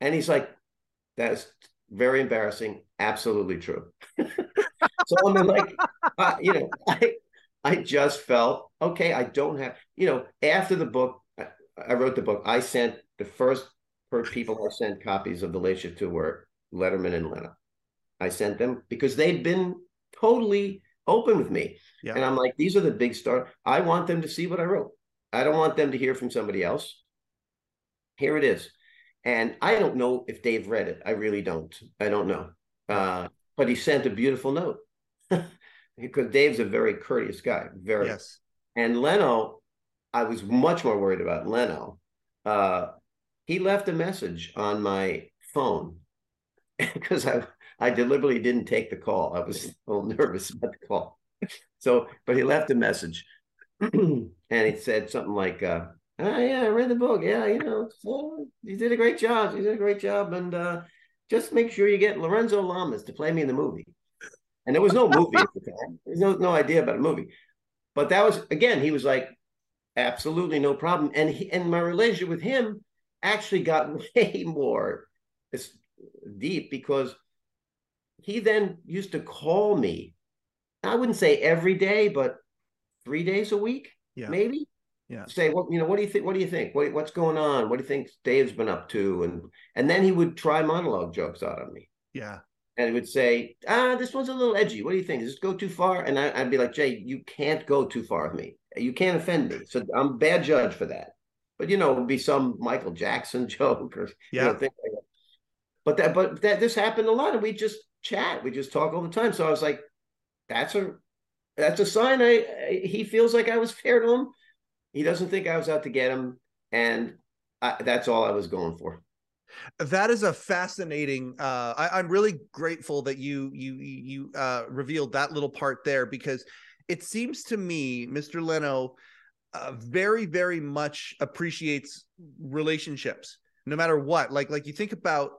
and he's like, "That's very embarrassing. Absolutely true." so I'm like, uh, you know, I I just felt okay. I don't have, you know, after the book, I, I wrote the book. I sent the first people I sent copies of the Late Shift to were Letterman and Leno. I sent them because they'd been totally open with me. Yeah. And I'm like, these are the big stars. I want them to see what I wrote. I don't want them to hear from somebody else. Here it is. And I don't know if Dave read it. I really don't. I don't know. Uh, but he sent a beautiful note because Dave's a very courteous guy. Very. Yes. And Leno, I was much more worried about Leno. Uh, he left a message on my phone because I I deliberately didn't take the call. I was a little nervous about the call. So, but he left a message and he said something like, uh, oh, yeah, I read the book. Yeah, you know, so you did a great job. You did a great job. And uh, just make sure you get Lorenzo Lamas to play me in the movie. And there was no movie at the time. There's no, no idea about a movie. But that was, again, he was like, absolutely no problem. And he, and my relationship with him actually got way more deep because – he then used to call me. I wouldn't say every day, but three days a week, yeah. maybe. Yeah. Say what you know. What do you think? What do you think? What, what's going on? What do you think Dave's been up to? And and then he would try monologue jokes out on me. Yeah. And he would say, ah, this one's a little edgy. What do you think? Does this go too far? And I, would be like, Jay, you can't go too far with me. You can't offend me. So I'm a bad judge for that. But you know, it would be some Michael Jackson joke or yeah. You know, like that. But that, but that this happened a lot, and we just chat. We just talk all the time. So I was like, that's a that's a sign. I, I he feels like I was fair to him. He doesn't think I was out to get him, and I, that's all I was going for. That is a fascinating. Uh, I, am really grateful that you you you uh, revealed that little part there because it seems to me, Mr. Leno, uh, very very much appreciates relationships, no matter what. Like like you think about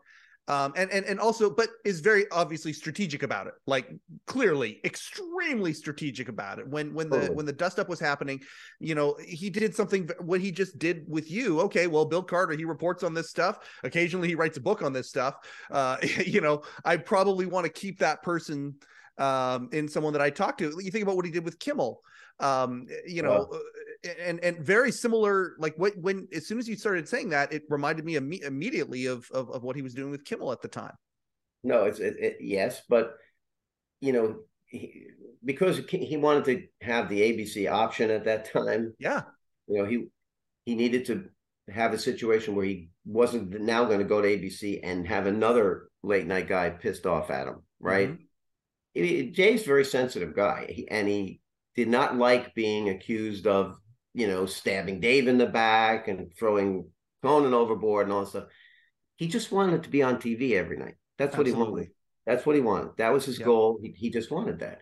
um, and and and also, but is very obviously strategic about it. Like clearly, extremely strategic about it. When when the when the dust up was happening, you know, he did something. What he just did with you, okay? Well, Bill Carter, he reports on this stuff. Occasionally, he writes a book on this stuff. Uh, you know, I probably want to keep that person um, in someone that I talk to. You think about what he did with Kimmel. Um, you know, and and very similar like what when as soon as you started saying that it reminded me Im- immediately of, of, of what he was doing with Kimmel at the time. No it's it, it, yes but you know he, because he wanted to have the ABC option at that time yeah. you know he he needed to have a situation where he wasn't now going to go to ABC and have another late night guy pissed off at him right? Mm-hmm. Jay's very sensitive guy. He, and he did not like being accused of you know, stabbing Dave in the back and throwing Conan overboard and all that stuff. He just wanted to be on TV every night. That's what Absolutely. he wanted. That's what he wanted. That was his yep. goal. He, he just wanted that.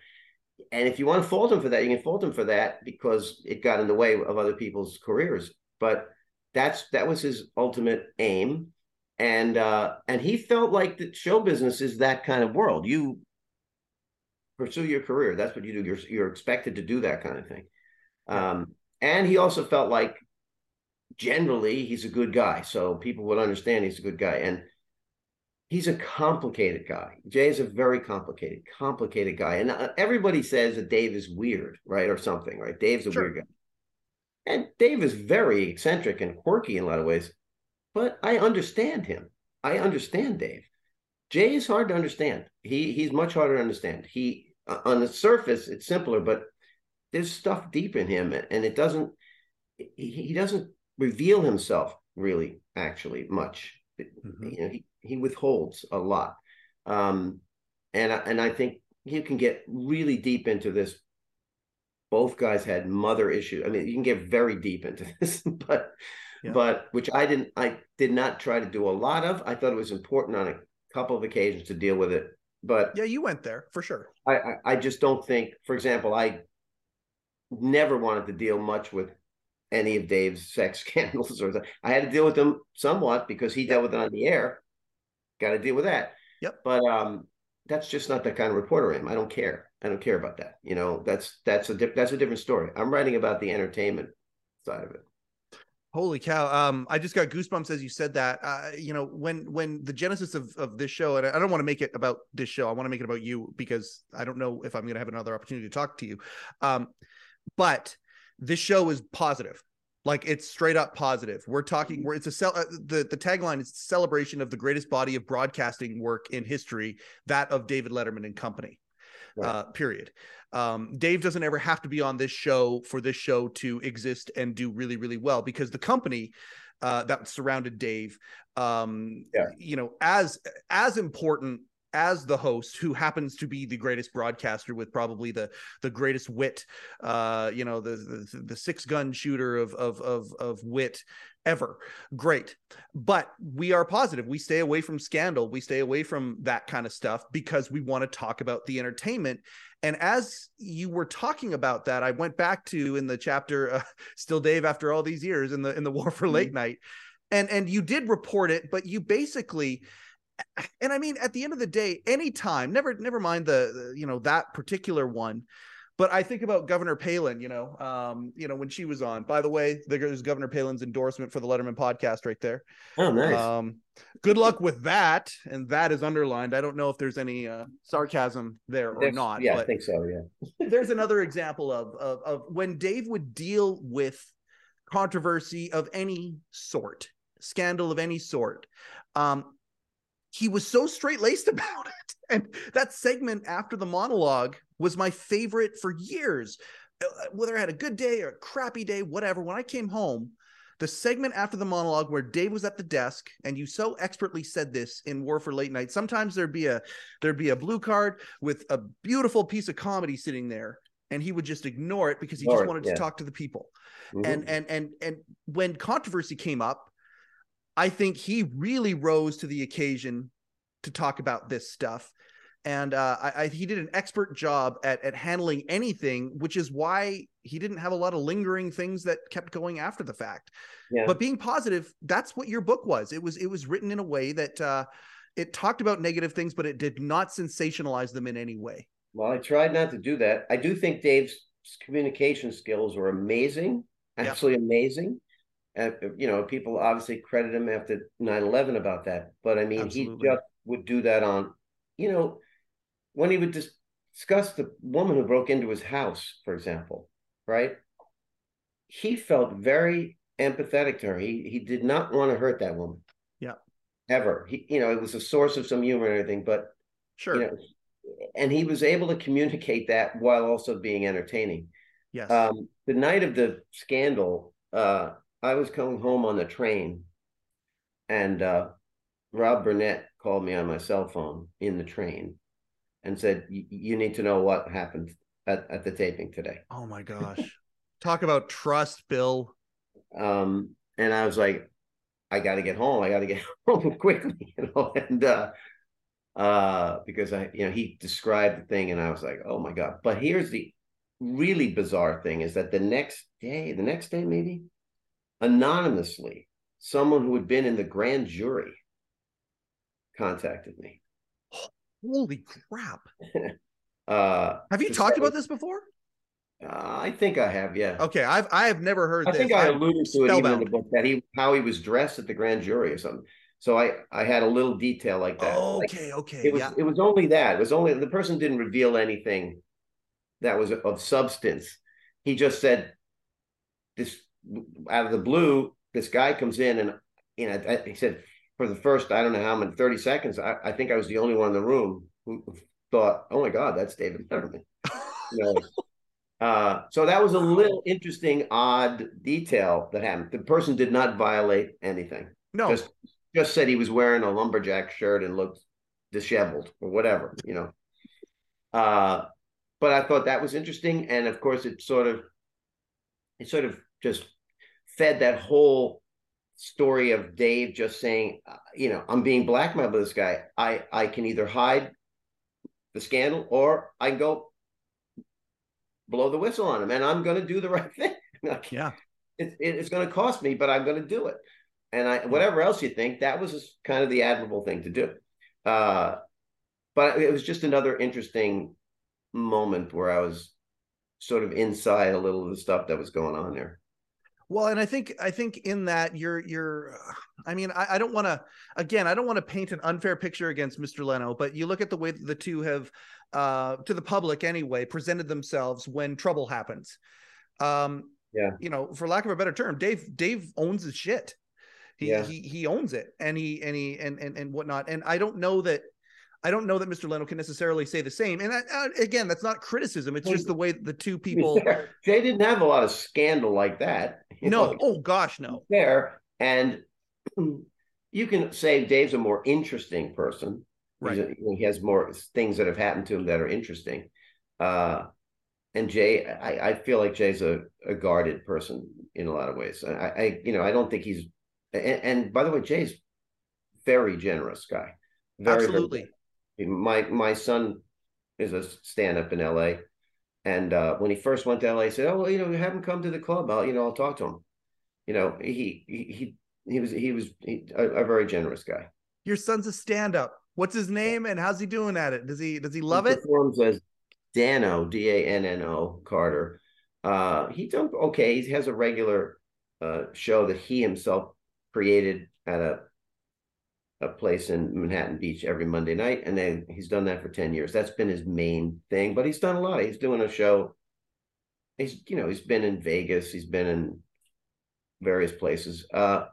And if you want to fault him for that, you can fault him for that because it got in the way of other people's careers. But that's that was his ultimate aim. And uh and he felt like the show business is that kind of world. You pursue your career. That's what you do. You're you're expected to do that kind of thing. Um, and he also felt like generally he's a good guy. So people would understand he's a good guy. And he's a complicated guy. Jay is a very complicated, complicated guy. And uh, everybody says that Dave is weird, right? Or something, right? Dave's a sure. weird guy. And Dave is very eccentric and quirky in a lot of ways. But I understand him. I understand Dave. Jay is hard to understand. He he's much harder to understand. He uh, on the surface it's simpler, but there's stuff deep in him and it doesn't he, doesn't reveal himself really actually much. Mm-hmm. you know he, he withholds a lot. Um and I, and I think you can get really deep into this. Both guys had mother issues. I mean you can get very deep into this but yeah. but which i didn't i did not try to do a lot of. I thought it was important on a couple of occasions to deal with it but yeah you went there for sure. I, I, I just don't think for example i never wanted to deal much with any of Dave's sex scandals or I had to deal with them somewhat because he dealt with it on the air. Got to deal with that. Yep. But um, that's just not the kind of reporter I am. I don't care. I don't care about that. You know, that's that's a di- that's a different story. I'm writing about the entertainment side of it. Holy cow! Um, I just got goosebumps as you said that. Uh, you know, when when the genesis of of this show, and I don't want to make it about this show. I want to make it about you because I don't know if I'm going to have another opportunity to talk to you. Um, but this show is positive like it's straight up positive we're talking where it's a cel- uh, the the tagline is celebration of the greatest body of broadcasting work in history that of david letterman and company right. uh, period um, dave doesn't ever have to be on this show for this show to exist and do really really well because the company uh, that surrounded dave um, yeah. you know as as important as the host who happens to be the greatest broadcaster with probably the the greatest wit uh you know the the, the six gun shooter of of of of wit ever. Great. But we are positive. We stay away from scandal. We stay away from that kind of stuff because we want to talk about the entertainment. And as you were talking about that i went back to in the chapter uh, still dave after all these years in the in the war for late mm-hmm. night. And and you did report it but you basically and I mean, at the end of the day, anytime, never, never mind the, the, you know, that particular one. But I think about Governor Palin, you know, um, you know, when she was on. By the way, there's Governor Palin's endorsement for the Letterman podcast right there. Oh, nice. Um, good luck with that, and that is underlined. I don't know if there's any uh, sarcasm there or there's, not. Yeah, I think so. Yeah. there's another example of, of of when Dave would deal with controversy of any sort, scandal of any sort. Um, he was so straight laced about it. And that segment after the monologue was my favorite for years. Uh, whether I had a good day or a crappy day, whatever, when I came home, the segment after the monologue where Dave was at the desk and you so expertly said this in War for Late Night. Sometimes there'd be a there'd be a blue card with a beautiful piece of comedy sitting there, and he would just ignore it because he just wanted yeah. to talk to the people. Mm-hmm. And and and and when controversy came up, I think he really rose to the occasion to talk about this stuff and uh, I, I, he did an expert job at at handling anything, which is why he didn't have a lot of lingering things that kept going after the fact. Yeah. But being positive, that's what your book was. It was it was written in a way that uh, it talked about negative things, but it did not sensationalize them in any way. Well, I tried not to do that. I do think Dave's communication skills were amazing, absolutely amazing. And, you know, people obviously credit him after 9-11 about that. But I mean, absolutely. he just would do that on, you know, when he would dis- discuss the woman who broke into his house, for example, right? He felt very empathetic to her. He he did not want to hurt that woman. Yeah. Ever. He, you know, it was a source of some humor and everything, but sure. You know, and he was able to communicate that while also being entertaining. Yes. Um, the night of the scandal, uh, I was coming home on the train, and uh, Rob Burnett called me on my cell phone in the train, and said, "You need to know what happened at, at the taping today." Oh my gosh! Talk about trust, Bill. Um, and I was like, "I got to get home. I got to get home quickly," you know, and uh, uh, because I, you know, he described the thing, and I was like, "Oh my god!" But here's the really bizarre thing: is that the next day, the next day, maybe anonymously, someone who had been in the grand jury contacted me Holy crap! uh, have you talked about this before? Uh, I think I have, yeah. Okay, I've I have never heard. I this. think I alluded to it even in the book that he how he was dressed at the grand jury or something. So I I had a little detail like that. okay, like, okay. It was yeah. it was only that. It was only the person didn't reveal anything that was of substance. He just said this out of the blue. This guy comes in and you know he said for the first, I don't know how many, 30 seconds, I, I think I was the only one in the room who thought, oh my God, that's David Letterman. you know, uh, so that was a little interesting, odd detail that happened. The person did not violate anything. No. Just, just said he was wearing a lumberjack shirt and looked disheveled or whatever, you know. Uh, but I thought that was interesting. And of course, it sort of, it sort of just fed that whole story of Dave just saying, uh, you know, I'm being blackmailed by this guy. I I can either hide the scandal or I can go blow the whistle on him, and I'm going to do the right thing. like, yeah, it, it, it's going to cost me, but I'm going to do it. And I, whatever else you think, that was kind of the admirable thing to do. Uh, but it was just another interesting moment where I was sort of inside a little of the stuff that was going on there. Well, and I think I think in that you're you're I mean, I, I don't want to again, I don't want to paint an unfair picture against Mr. Leno, but you look at the way that the two have uh to the public anyway presented themselves when trouble happens. Um yeah, you know, for lack of a better term, Dave Dave owns his shit. He yeah. he he owns it and he and he and and and whatnot. And I don't know that I don't know that Mr. Leno can necessarily say the same. And uh, again, that's not criticism. It's just the way the two people. Jay didn't have a lot of scandal like that. No. Oh gosh, no. There and you can say Dave's a more interesting person. Right. A, he has more things that have happened to him that are interesting. Uh, and Jay, I, I feel like Jay's a, a guarded person in a lot of ways. I, I you know, I don't think he's. And, and by the way, Jay's very generous guy. Very, Absolutely. Very, my my son is a stand up in L.A. And uh, when he first went to LA, he said, "Oh, well, you know, have him come to the club. I'll, you know, I'll talk to him." You know, he he he, he was he was he, a, a, very generous guy. Your son's a stand up. What's his name and how's he doing at it? Does he does he love he it? Performs as Danno D A N N O Carter. Uh, he done okay. He has a regular uh, show that he himself created at a a place in Manhattan Beach every Monday night, and then he's done that for ten years. That's been his main thing. But he's done a lot. He's doing a show. He's you know he's been in Vegas. He's been in various places. Uh,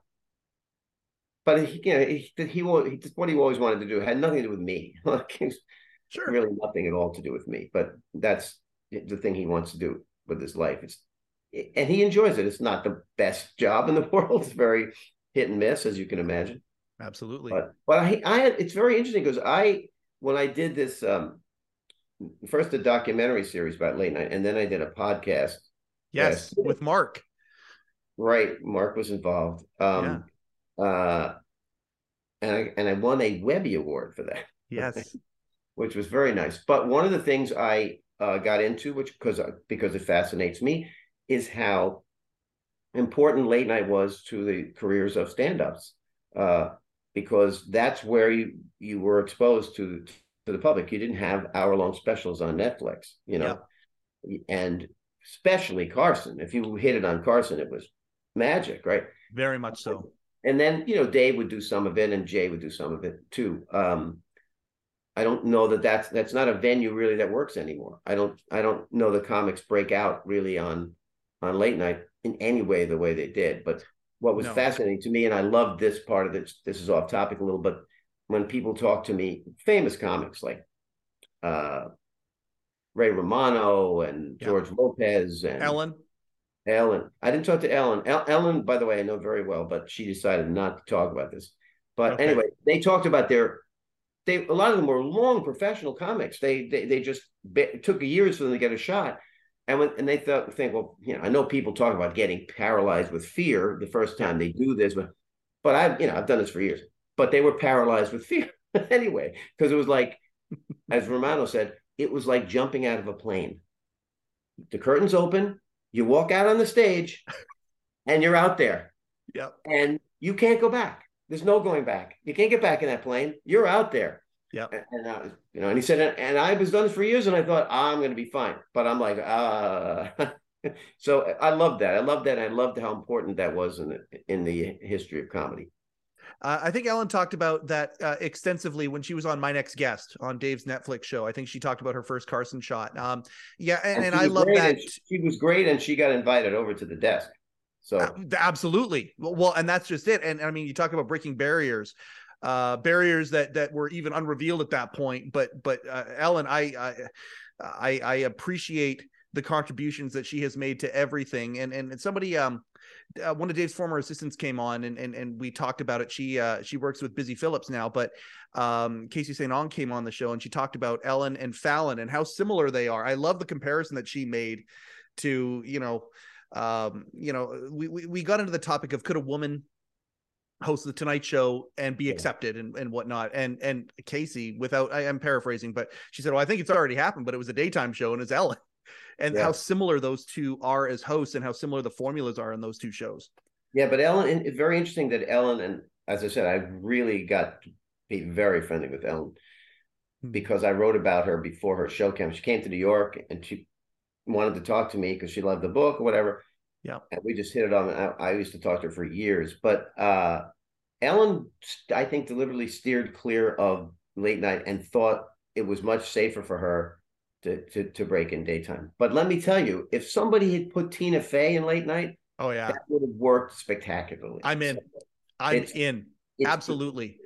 but he, you know, he, he, he what he always wanted to do had nothing to do with me. sure, really nothing at all to do with me. But that's the thing he wants to do with his life. It's and he enjoys it. It's not the best job in the world. It's very hit and miss, as you can imagine. Absolutely. But but I I it's very interesting because I when I did this um first a documentary series about late night, and then I did a podcast. Yes, with Mark. Right, Mark was involved. Um, yeah. Uh, and I and I won a Webby Award for that. Yes, which was very nice. But one of the things I uh, got into, which because uh, because it fascinates me, is how important late night was to the careers of stand-ups. Uh, because that's where you you were exposed to to the public. You didn't have hour long specials on Netflix, you know, yeah. and especially Carson. If you hit it on Carson, it was magic, right? Very much so. And then you know Dave would do some of it, and Jay would do some of it too. Um, I don't know that that's that's not a venue really that works anymore. I don't I don't know the comics break out really on on late night in any way the way they did. But what was no. fascinating to me, and I love this part of this. This is off topic a little, but when people talk to me, famous comics like uh, Ray Romano and George Lopez and Ellen. Ellen. I didn't talk to Ellen. El- Ellen, by the way, I know very well, but she decided not to talk about this. But okay. anyway, they talked about their they a lot of them were long professional comics. They they they just be, took years for them to get a shot. And when and they thought think, well, you know, I know people talk about getting paralyzed with fear the first time they do this, but but I've you know I've done this for years. But they were paralyzed with fear anyway, because it was like, as Romano said, it was like jumping out of a plane. The curtains open, you walk out on the stage, and you're out there. Yep. And you can't go back. There's no going back. You can't get back in that plane. You're out there. Yeah. And, uh, you know, and he said, and I was done this for years, and I thought I'm going to be fine. But I'm like, uh so I love that. I love that. I loved how important that was in the in the history of comedy. Uh, I think Ellen talked about that uh, extensively when she was on My Next Guest on Dave's Netflix show. I think she talked about her first Carson shot. Um, yeah, and, and, and I love that. She was great, and she got invited over to the desk. So absolutely. Well, and that's just it. And I mean, you talk about breaking barriers, uh, barriers that that were even unrevealed at that point. But but uh, Ellen, I, I I appreciate the contributions that she has made to everything. And and, and somebody um uh, one of Dave's former assistants came on and and and we talked about it. She uh she works with Busy Phillips now, but um Casey St. Onge came on the show and she talked about Ellen and Fallon and how similar they are. I love the comparison that she made to, you know, um, you know, we, we, we got into the topic of could a woman host the Tonight Show and be accepted and, and whatnot. And and Kacy, without I am paraphrasing, but she said, "Well, I think it's already happened, but it was a daytime show and it's Ellen." And yeah. how similar those two are as hosts, and how similar the formulas are in those two shows. Yeah, but Ellen, it's very interesting that Ellen, and as I said, I really got to be very friendly with Ellen hmm. because I wrote about her before her show came. She came to New York and she wanted to talk to me because she loved the book or whatever. Yeah. And we just hit it on. I, I, used to talk to her for years, but uh, Ellen, I think, deliberately steered clear of late night and thought it was much safer for her to, to, to break in daytime. But let me tell you, if somebody had put Tina Fey in late night, oh yeah, that would have worked spectacularly. I'm in. I'm it's, in. It's, Absolutely.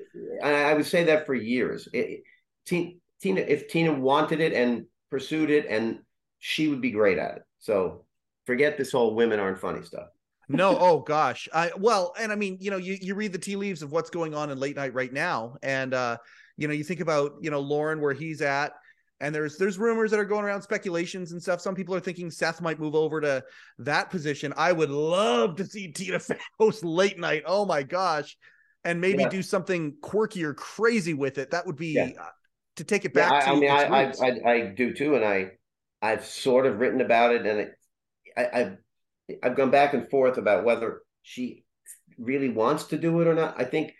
I would say that for years. It, Tina, if Tina wanted it and pursued it and she would be great at it. So forget this whole women aren't funny stuff. No, oh gosh. I well, and I mean, you know, you you read the tea leaves of what's going on in late night right now, and uh, you know, you think about you know Lorne where he's at, and there's there's rumors that are going around, speculations and stuff. Some people are thinking Seth might move over to that position. I would love to see Tina Fey host late night. Oh my gosh, and maybe yeah. do something quirky or crazy with it. That would be yeah. uh, to take it back. Yeah, I, I mean, I, I, I I do too, and I I've sort of written about it, and it, I, I've I've gone back and forth about whether she really wants to do it or not. I think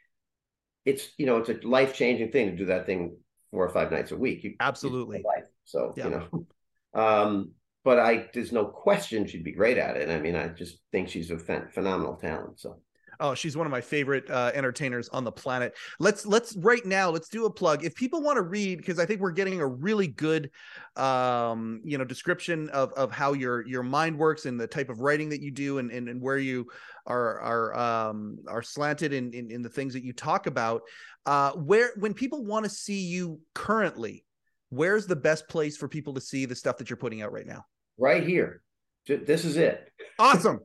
it's you know it's a life changing thing to do that thing four or five nights a week. You, Absolutely. Life. So yeah. you know, um, but I there's no question she'd be great at it. I mean, I just think she's a phen- phenomenal talent. So Oh, she's one of my favorite uh, entertainers on the planet. Let's let's right now let's do a plug. If people want to read, because I think we're getting a really good, um, you know, description of of how your your mind works and the type of writing that you do and and, and where you are are um, are slanted in, in in the things that you talk about. Uh, where when people want to see you currently, where's the best place for people to see the stuff that you're putting out right now? Right here This is it. Awesome.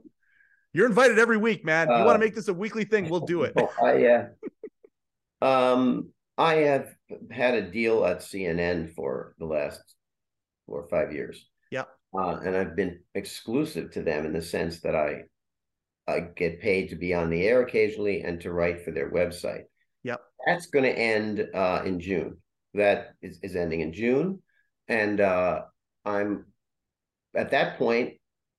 You're invited every week, man. You Uh, want to make this a weekly thing? We'll do it. Oh, I uh, um I have had a deal at CNN for the last four or five years. Yep. Uh, and I've been exclusive to them in the sense that I I get paid to be on the air occasionally and to write for their website. Yep. That's going to end uh, in June. That is, is ending in June, and uh, I'm at that point.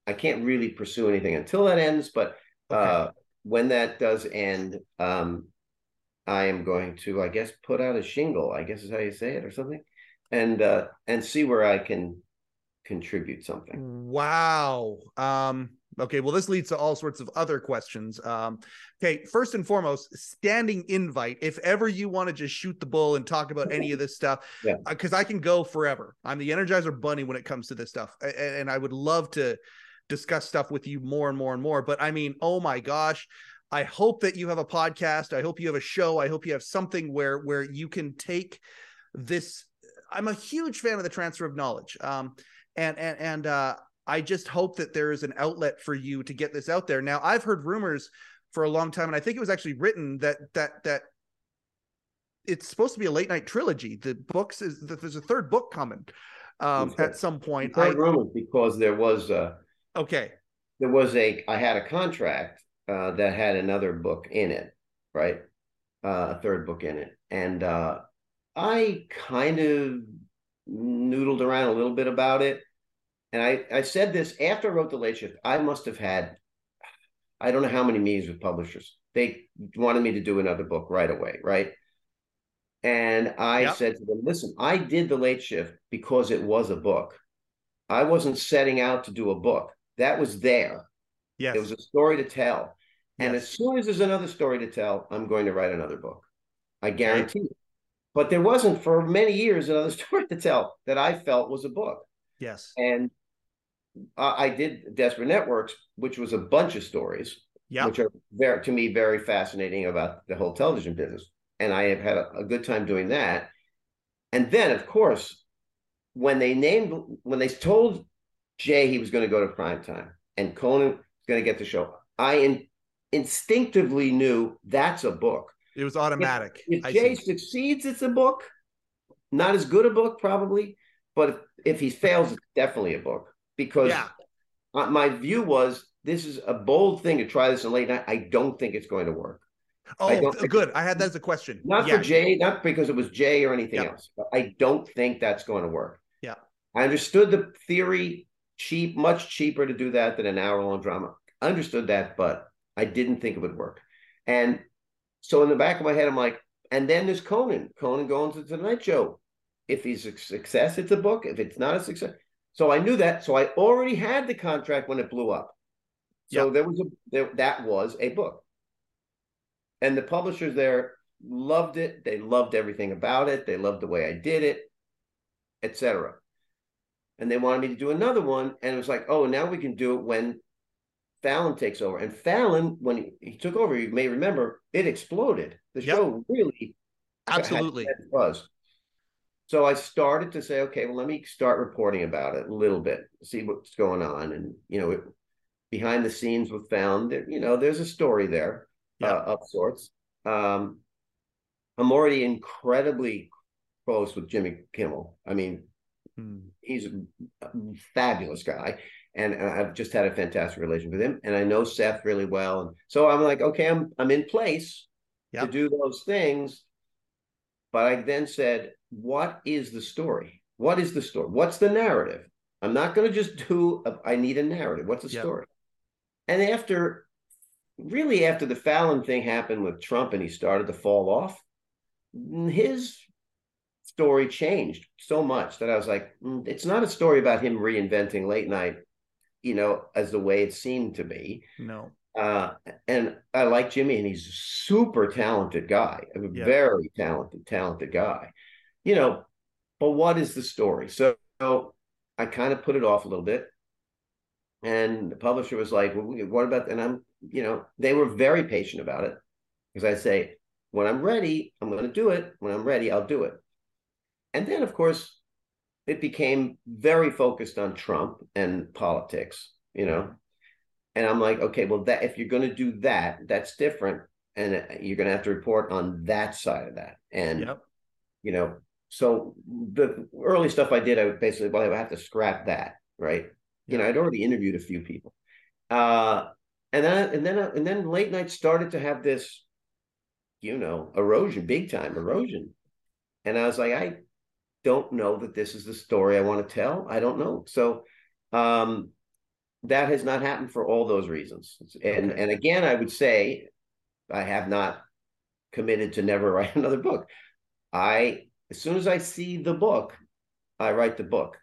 I can't really pursue anything until that ends, but Okay. uh, when that does end, um, I am going to, I guess, put out a shingle. I guess is how you say it, or something, and uh, and see where I can contribute something. Wow. Um, okay, well, this leads to all sorts of other questions. Um, okay, first and foremost, standing invite. If ever you want to just shoot the bull and talk about any of this stuff, Yeah. because I can go forever. I'm the Energizer Bunny when it comes to this stuff, A- a- and I would love to discuss stuff with you more and more and more. But I mean, oh my gosh. I hope that you have a podcast. I hope you have a show. I hope you have something where where you can take this. I'm a huge fan of the transfer of knowledge. Um, and and and uh, I just hope that there is an outlet for you to get this out there. Now, I've heard rumors for a long time, and I think it was actually written that that that it's supposed to be a late night trilogy. The books is that there's a third book coming um, at some point. I rumors because there was a okay, there was a I had a contract uh, that had another book in it, right? Uh, a third book in it, and uh, I kind of noodled around a little bit about it, and I I said this after I wrote the late shift. I must have had I don't know how many meetings with publishers. They wanted me to do another book right away, right? And I Yep. said to them, listen, I did the late shift because it was a book. I wasn't setting out to do a book. That was there. yes, It was a story to tell. And as soon as there's another story to tell, I'm going to write another book. I guarantee it. But there wasn't for many years another story to tell that I felt was a book. yes, And I I did Desperate Networks, which was a bunch of stories, yeah, which are very to me very fascinating about the whole television business. And I have had a, a good time doing that. And then, of course, when they named when they told Jay he was going to go to prime time and Conan was going to get the show, I in, instinctively knew that's a book. it was automatic. If I Jay see. succeeds, it's a book. Not as good a book, probably, but if, if he fails, it's definitely a book. Because yeah, my view was this is a bold thing to try this in late night. I don't think it's going to work. I oh, don't good. I had that as a question. Not yeah. for Jay, not because it was Jay or anything Yeah. else. But I don't think that's going to work. Yeah. I understood the theory, cheap, much cheaper to do that than an hour long drama. I understood that, but I didn't think it would work. And so in the back of my head, I'm like, and then there's Conan. Conan going to the Tonight Show. If he's a success, it's a book. If it's not a success, so I knew that. So I already had the contract when it blew up. So Yep. there was a there, that was a book, and the publishers there loved it. They loved everything about it. They loved the way I did it, etc. And they wanted me to do another one, and it was like, oh, now we can do it when Fallon takes over. And Fallon, when he, he took over, you may remember, it exploded. The Yep. show really Absolutely. buzz. So I started to say, okay, well, let me start reporting about it a little bit, see what's going on, and you know, it, behind the scenes with Fallon, there, you know, there's a story there Yeah. uh, of sorts. Um, I'm already incredibly close with Jimmy Kimmel. I mean, Hmm. he's a fabulous guy and I've just had a fantastic relationship with him and I know Seth really well and so I'm like okay I'm I'm in place Yep. to do those things but I then said what is the story what is the story what's the narrative I'm not going to just do a, I need a narrative what's the Yep. story and after really after the Fallon thing happened with Trump and he started to fall off his story changed so much that I was like, mm, it's not a story about him reinventing late night, you know, as the way it seemed to be. No. Uh, and I like Jimmy, and he's a super talented guy, a Yeah. very talented, talented guy, you know. But what is the story? So, so I kind of put it off a little bit, and the publisher was like, well, "What about?" And I'm, you know, they were very patient about it because I say, when I'm ready, I'm going to do it. When I'm ready, I'll do it. And then, of course, it became very focused on Trump and politics. you know. And I'm like, okay, well, that if you're going to do that, that's different, and uh, you're going to have to report on that side of that. And Yep. you know, so the early stuff I did, I would basically, well, I would have to scrap that, right? You know, I'd already interviewed a few people, uh, and then and then and then late night started to have this, you know, erosion, big time erosion, and I was like, I don't know that this is the story I want to tell. I don't know, so um, that has not happened for all those reasons, and Okay. and again, I would say, I have not committed to never write another book. I as soon as I see the book, I write the book.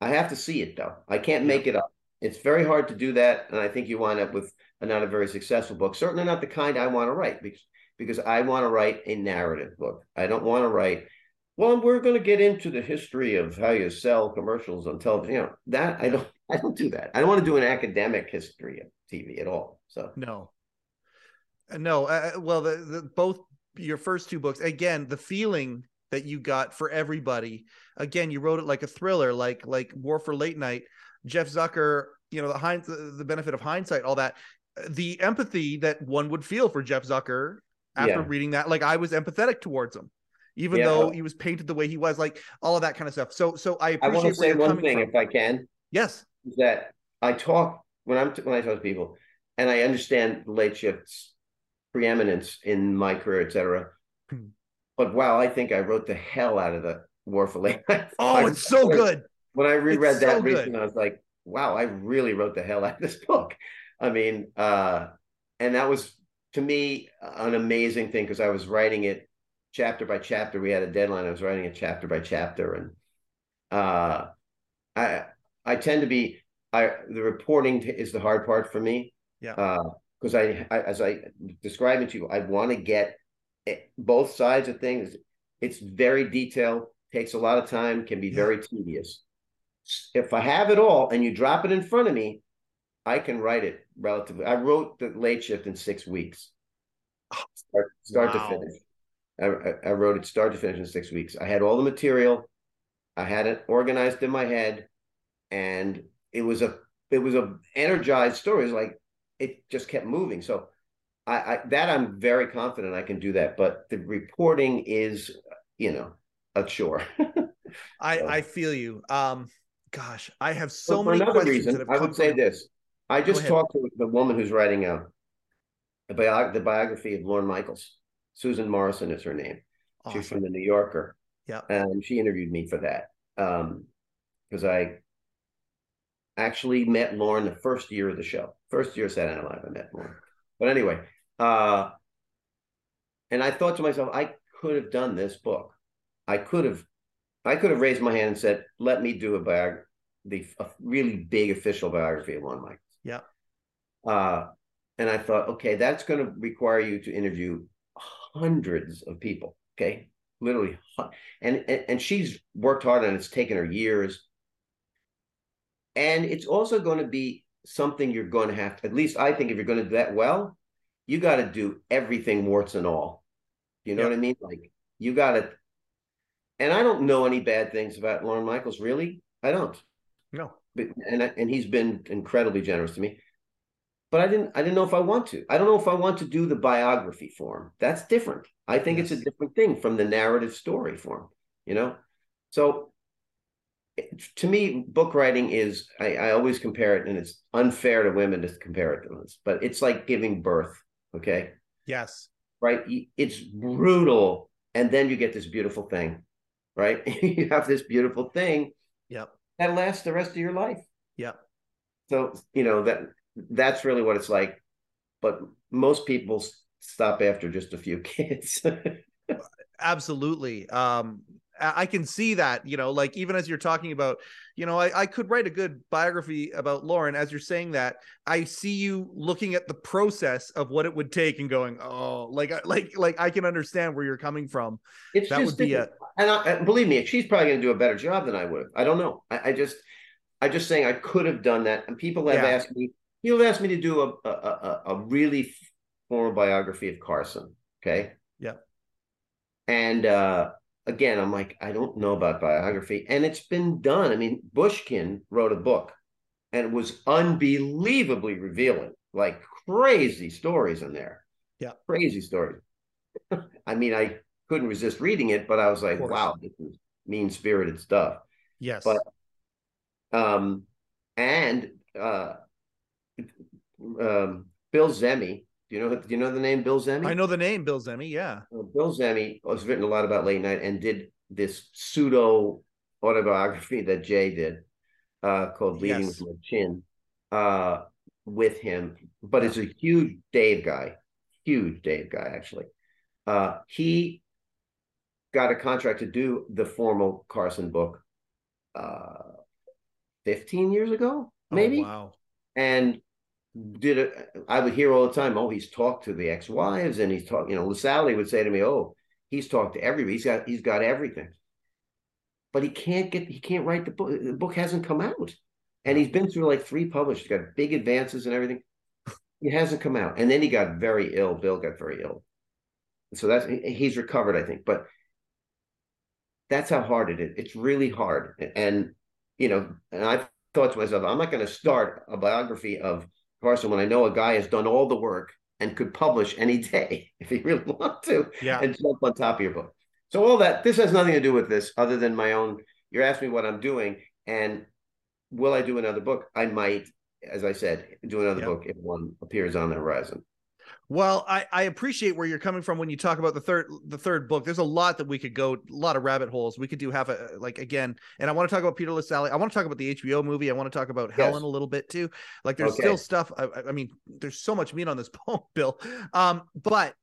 I have to see it though. I can't make it up. It's very hard to do that, and I think you wind up with a not a very successful book. Certainly not the kind I want to write because because I want to write a narrative book. I don't want to write. Well, we're going to get into the history of how you sell commercials on television. You know that I don't. I don't do that. I don't want to do an academic history of TV at all. So No. Uh, No. Uh, well, the, the both your first two books again, the feeling that you got for everybody. Again, you wrote it like a thriller, like like War for Late Night. Jeff Zucker, you know, the hind the, the benefit of hindsight, all that. Uh, The empathy that one would feel for Jeff Zucker after Yeah. reading that, like I was empathetic towards him, even Yeah. though he was painted the way he was, like all of that kind of stuff. So, so I I want to say one thing, from. if I can. yes, is that I talk when I'm when I talk to people, and I understand late shifts preeminence in my career, etc. Hmm. But wow, I think I wrote the hell out of the War for Late Night. oh, it's so good. When I reread It's that so recently, I was like, wow, I really wrote the hell out of this book. I mean, uh, and that was to me an amazing thing because I was writing it chapter by chapter. We had a deadline. I was writing it chapter by chapter, and uh, I I tend to be I the reporting is the hard part for me. Yeah. because I, I as I described it to you, I want to get it, both sides of things. It's very detailed, takes a lot of time, can be Yeah. very tedious. If I have it all and you drop it in front of me, I can write it relatively. I wrote the late shift in six weeks, start, start Wow. to finish. I, I- wrote it start to finish in six weeks. I had all the material, I had it organized in my head, and it was a it was a energized story. It was like it just kept moving. So I, I that I'm very confident I can do that. But the reporting is, you know, a chore. I So- I feel you. Um, gosh, I have so for many another questions reason, I would say from- this. I just talked to the woman who's writing a, a bio, the biography of Lorne Michaels. Susan Morrison is her name. She's from the New Yorker. Yeah. And she interviewed me for that. Um, because I actually met Lorne the first year of the show. First year of Saturday Night Live, I met Lorne. But anyway, uh, and I thought to myself, I could have done this book. I could have, I could have raised my hand and said, "Let me do a biog, the a really big official biography of Lorne Michaels." Yeah. Uh, and I thought, okay, that's going to require you to interview hundreds of people. Okay, literally, and and, and she's worked hard and. It's taken her years, and it's also going to be something you're going to have to. At least I think if you're going to do that well, you got to do everything warts and all. You know Yep. what I mean? Like you got to. And I don't know any bad things about Lorne Michaels. Really, I don't. No. But, and I- and he's been incredibly generous to me. But I didn't I didn't know if I want to. I don't know if I want to do the biography form. That's different. I think it's a different thing from the narrative story form, you know? So to me, book writing is I, I always compare it, and it's unfair to women to compare it to us, but it's like giving birth. Okay. Yes. Right. It's brutal. And then you get this beautiful thing, right? you have this beautiful thing Yep. that lasts the rest of your life. Yep. So you know that that's really what it's like. But most people stop after just a few kids. Absolutely. Um, I can see that, you know, like even as you're talking about, you know, I, I could write a good biography about Lorne. As you're saying that, I see you looking at the process of what it would take and going, oh, like, I- like, like I can understand where you're coming from. it's That just would be a, and I, and believe me, she's probably going to do a better job than I would have. I don't know. I, I just, I just saying I could have done that. And people have Yeah. asked me, have asked me to do a a, a, a really formal biography of Carson. Okay. Yeah. And uh, again, I'm like, I don't know about biography, and it's been done. I mean, Bushkin wrote a book, and it was unbelievably revealing, like crazy stories in there. Yeah. Crazy stories. I mean, I couldn't resist reading it, but I was like, wow, this is mean spirited stuff. Yes. But um and uh um Bill Zehme. do you know do you know the name Bill Zehme? I know the name Bill Zehme. yeah. Bill Zehme has written a lot about late night and did this pseudo autobiography that Jay did uh called Leading Yes. with My Chin uh with him. But it's a huge Dave guy, huge Dave guy actually. Uh he got a contract to do the formal Carson book uh 15 years ago, maybe Oh, wow. and did it i would hear all the time oh he's talked to the ex-wives and he's talked you know Lassally would say to me oh he's talked to everybody. He's got he's got everything. But he can't get he can't write the book the book hasn't come out. And he's been through like three publishers, got big advances and everything. It hasn't come out. And then he got very ill. Bill got very ill. So that's he's recovered i think. But that's how hard it is. It's really hard. And you know and i thought to myself i'm not going to start a biography of Carson when I know a guy has done all the work and could publish any day if he really want to Yeah. and jump on top of your book. So all that this has nothing to do with this other than my own. You're asking me what I'm doing and will I do another book? I might, as I said, do another Yep. book if one appears on the horizon. Well, I, I appreciate where you're coming from when you talk about the third the third book. There's a lot that we could go, a lot of rabbit holes. We could do have a like again, and I want to talk about Peter Lassally. I want to talk about the HBO movie. I want to talk about Yes. Helen a little bit too. Like there's Okay. still stuff. I, I- I mean, there's so much meat on this bone, Bill. Um, but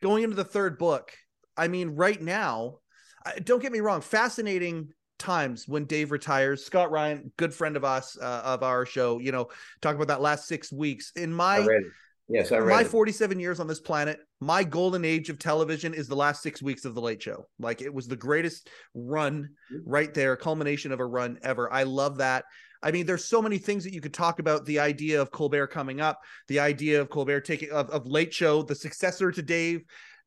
going into the third book, I mean, right now, don't get me wrong, fascinating times when Dave retires. Scott Ryan, good friend of us, uh, of our show, you know, talk about that last six weeks in my I read it. Yes, I read my it. 47 years on this planet, my golden age of television is the last six weeks of the Late Show. Like it was the greatest run right there, culmination of a run ever. I love that. I mean, there's so many things that you could talk about. The idea of Colbert coming up, the idea of Colbert taking of, of Late Show, the successor to Dave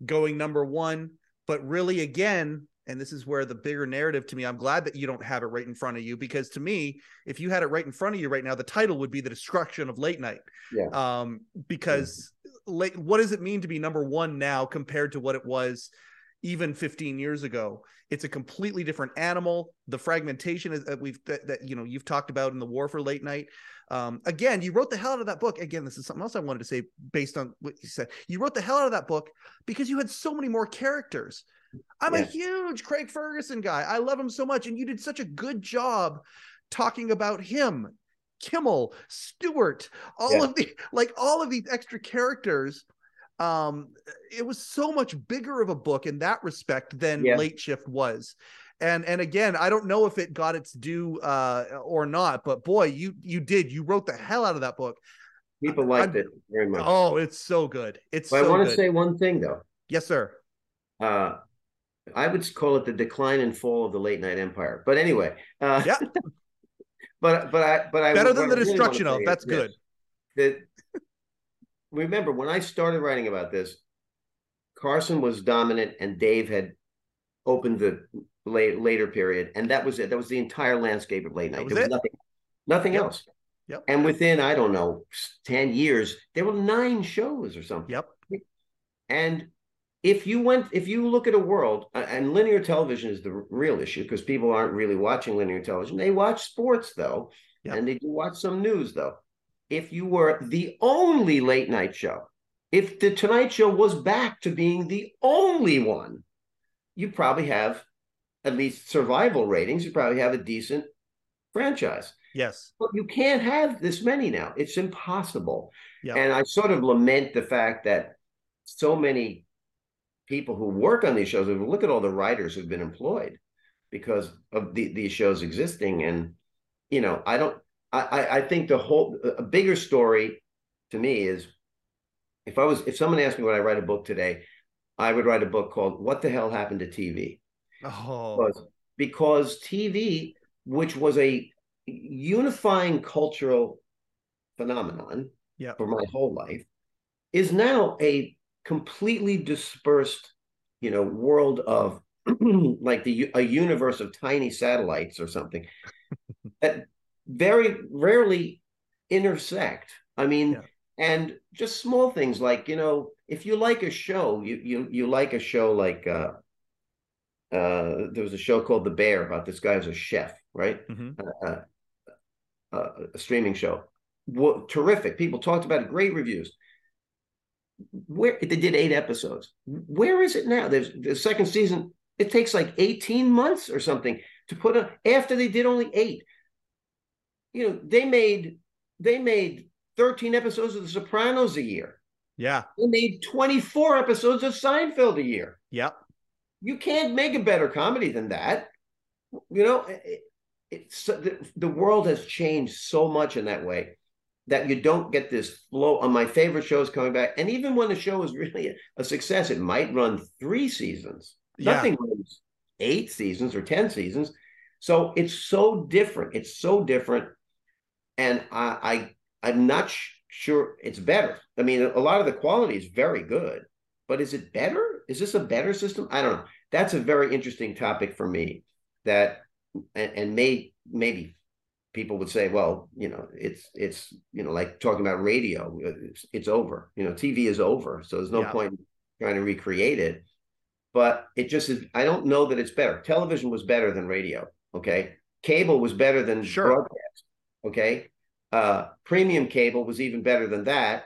going number one. But really, again, and this is where the bigger narrative to me, I'm glad that you don't have it right in front of you because to me, if you had it right in front of you right now, the title would be The Destruction of Late Night. Yeah. Um, because late, what does it mean to be number one now compared to what it was even 15 years ago? It's a completely different animal. The fragmentation is that we've that, that you know you've talked about in the war for late night. Um, again, you wrote the hell out of that book. Again, this is something else I wanted to say based on what you said. You wrote the hell out of that book because you had so many more characters. I'm a huge Craig Ferguson guy. I love him so much, and you did such a good job talking about him, Kimmel, Stewart, all Yeah. of the like all of these extra characters. Um, it was so much bigger of a book in that respect than Yeah. Late Shift was. And and again, I don't know if it got its due uh or not, but boy, you you did. You wrote the hell out of that book. People liked I'm- it very much. Oh, it's so good. It's so I want to say one thing though. yes, sir. Uh, I would call it the decline and fall of the late night empire. But anyway, uh, Yeah. but but I but I Better than the really destruction of. That's good. this, That remember when I started writing about this, Carson was dominant and Dave had opened the late, later period, and that was it. That was the entire landscape of late night. was there was it. nothing, nothing Yep. else. Yep. And within I don't know ten years, there were nine shows or something. Yep. And if you went, if you look at a world, and linear television is the real issue because people aren't really watching linear television. They watch sports though, Yep. and they do watch some news though. If you were the only late night show, if the Tonight Show was back to being the only one, you probably have at least survival ratings. You probably have a decent franchise. Yes. But you can't have this many now. It's impossible. Yeah. And I sort of lament the fact that so many people who work on these shows, look at all the writers who've been employed because of the, these shows existing. And, you know, I don't, I, I, I think the whole, a bigger story to me is if I was, if someone asked me when I write a book today, I would write a book called What the Hell Happened to TV? Oh, because, because TV, which was a unifying cultural phenomenon Yeah. for my whole life, is now a completely dispersed, you know, world of like the a universe of tiny satellites or something that very rarely intersect. I mean, Yeah. and just small things like you know, if you like a show, you you you like a show like uh, uh, there was a show called The Bear about this guy who's a chef, right? Mhm. Uh, uh, a streaming show, Wo- terrific. People talked about it, great reviews. Where they did eight episodes. Where is it now? There's the second season. It takes like eighteen months or something to put on. After they did only eight, you know, they made they made thirteen episodes of The Sopranos a year. Yeah. They made twenty four episodes of Seinfeld a year. Yep. You can't make a better comedy than that. You know, it, it's the, the world has changed so much in that way that you don't get this flow on my favorite shows coming back. And even when the show is really a, success, it might run three seasons. Yeah. Nothing runs eight seasons or 10 seasons. So it's so different. It's so different. And I, I I'm not sh- sure it's better. I mean, a lot of the quality is very good, but is it better? Is this a better system? I don't know. That's a very interesting topic for me. That and, and may maybe people would say, well, you know, it's it's you know like talking about radio, it's, it's over. You know, TV is over, so there's no Yeah. point trying to recreate it. But it just is. I don't know that it's better. Television was better than radio. Okay, cable was better than Sure. broadcast. Okay, uh, premium cable was even better than that.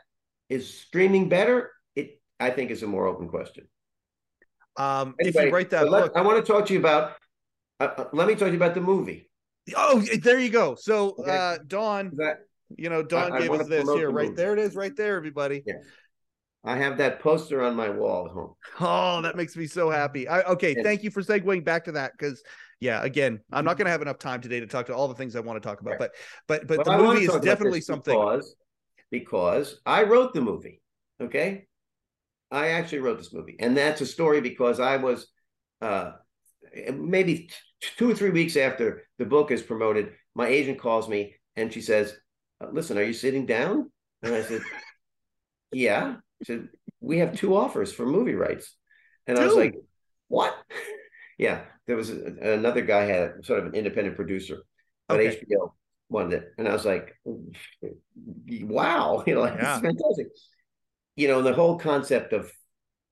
Is streaming better? It I think is a more open question. Um, if Anyway, you write that let- book, I want to talk to you about. Uh, uh, let me talk to you about the movie. Oh, there you go. So, Okay. uh, Dawn, That you know, Dawn I gave wanna us this here, right movie. there. It is, right there, everybody. Yeah. I have that poster on my wall at home. Oh, that makes me so happy. I, okay, Yeah. thank you for segueing back to that because, yeah, again, I'm not going to have enough time today to talk to all the things I want to talk about, Right. but but but But the I movie is definitely something. because because I wrote the movie. Okay, I actually wrote this movie, and that's a story because I was uh, maybe two or three weeks after the book is promoted. My agent calls me and she says, uh, "Listen, are you sitting down?" And I said, "Yeah." She said, "We have two offers for movie rights," and I was like, "What?" yeah, there was a, another guy had sort of an independent producer, but Okay. HBO wanted it, and I was like, "Wow!" You know, like, this Yeah. is fantastic. You know, the whole concept of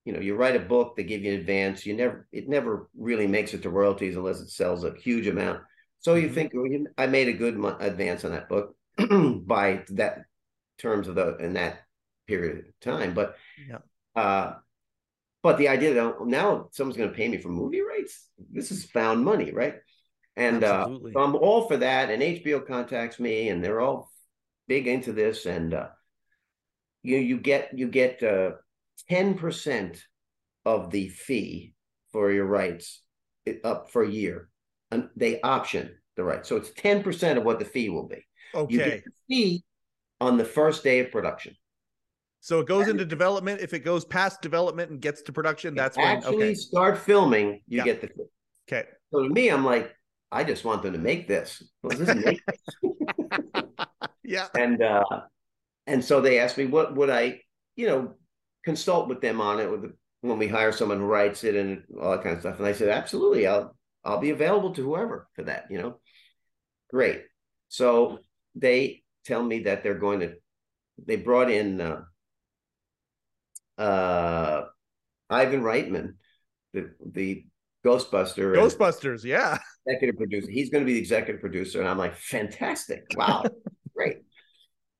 you know, you write a book, they give you an advance. You never, it never really makes it to royalties unless it sells a huge amount. So you Mhm. think, well, I made a good advance on that book by that terms of the in that period of time. But Yeah. uh, but the idea that now someone's going to pay me for movie rights, this is found money, right? And uh, so I'm all for that. And HBO contacts me, and they're all big into this. And uh, you you get you get uh, ten percent of the fee for your rights up for a year, and they option the right. So it's ten percent of what the fee will be. You Okay, get the fee on the first day of production. so it goes into development. If it goes past development and gets to production, that's when. actually Okay, start filming. You Yeah. get the fee. okay, So to me, I'm like, I just want them to make this. Well, this is make yeah, and uh and so they asked me what would I, you know, consult with them on it with the, when we hire someone who writes it and all that kind of stuff. And I said, absolutely, I'll I'll be available to whoever for that, you know. Great. So they tell me that they're going to they brought in uh uh Ivan Reitman, the the Ghostbuster Ghostbusters. Yeah, executive producer. He's going to be the executive producer. And I'm like, fantastic. Wow. Great.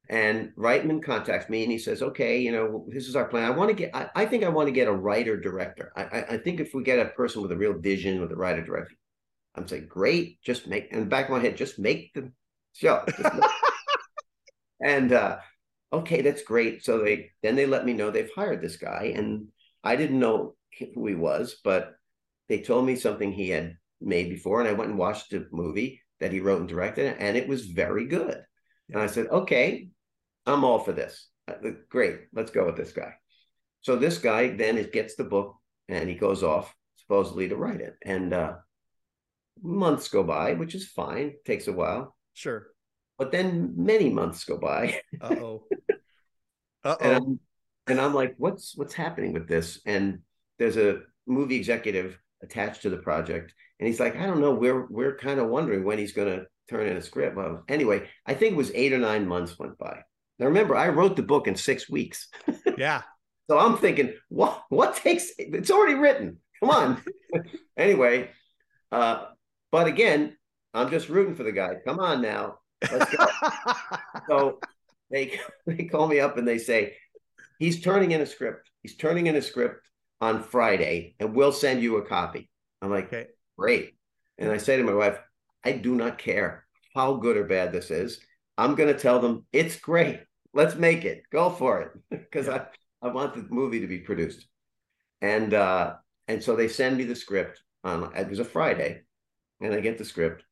And Reitman contacts me and he says, okay, you know, this is our plan. I want to get, I, I think I want to get a writer director. I, I, I think if we get a person with a real vision with a writer director, I'm saying, great, just make, in the back of my head, just make the show. And, uh, okay, that's great. So they, then they let me know they've hired this guy and I didn't know who he was, but they told me something he had made before, and I went and watched the movie that he wrote and directed, and it was very good. And I said, okay, I'm all for this. Uh, Great, let's go with this guy. So this guy then it gets the book and he goes off supposedly to write it, and uh, months go by, which is fine, takes a while, sure. but then many months go by, Uh oh. Uh and oh. I'm, and I'm like, what's what's happening with this? And there's a movie executive attached to the project, and he's like, I don't know, we're we're kind of wondering when he's going to turn in a script. Well, anyway, I think it was eight or nine months went by. Now remember, I wrote the book in six weeks. Yeah. So I'm thinking, what what takes it's already written. Come on. anyway, uh, but again, I'm just rooting for the guy. Come on now. Let's go. so they they call me up and they say, he's turning in a script. He's turning in a script on Friday, and we'll send you a copy. I'm like, okay. great. And I say to my wife, I do not care how good or bad this is. I'm going to tell them it's great. Let's make it. Go for it because yeah. I, I want the movie to be produced. And uh, and so they send me the script on it was a Friday, and I get the script,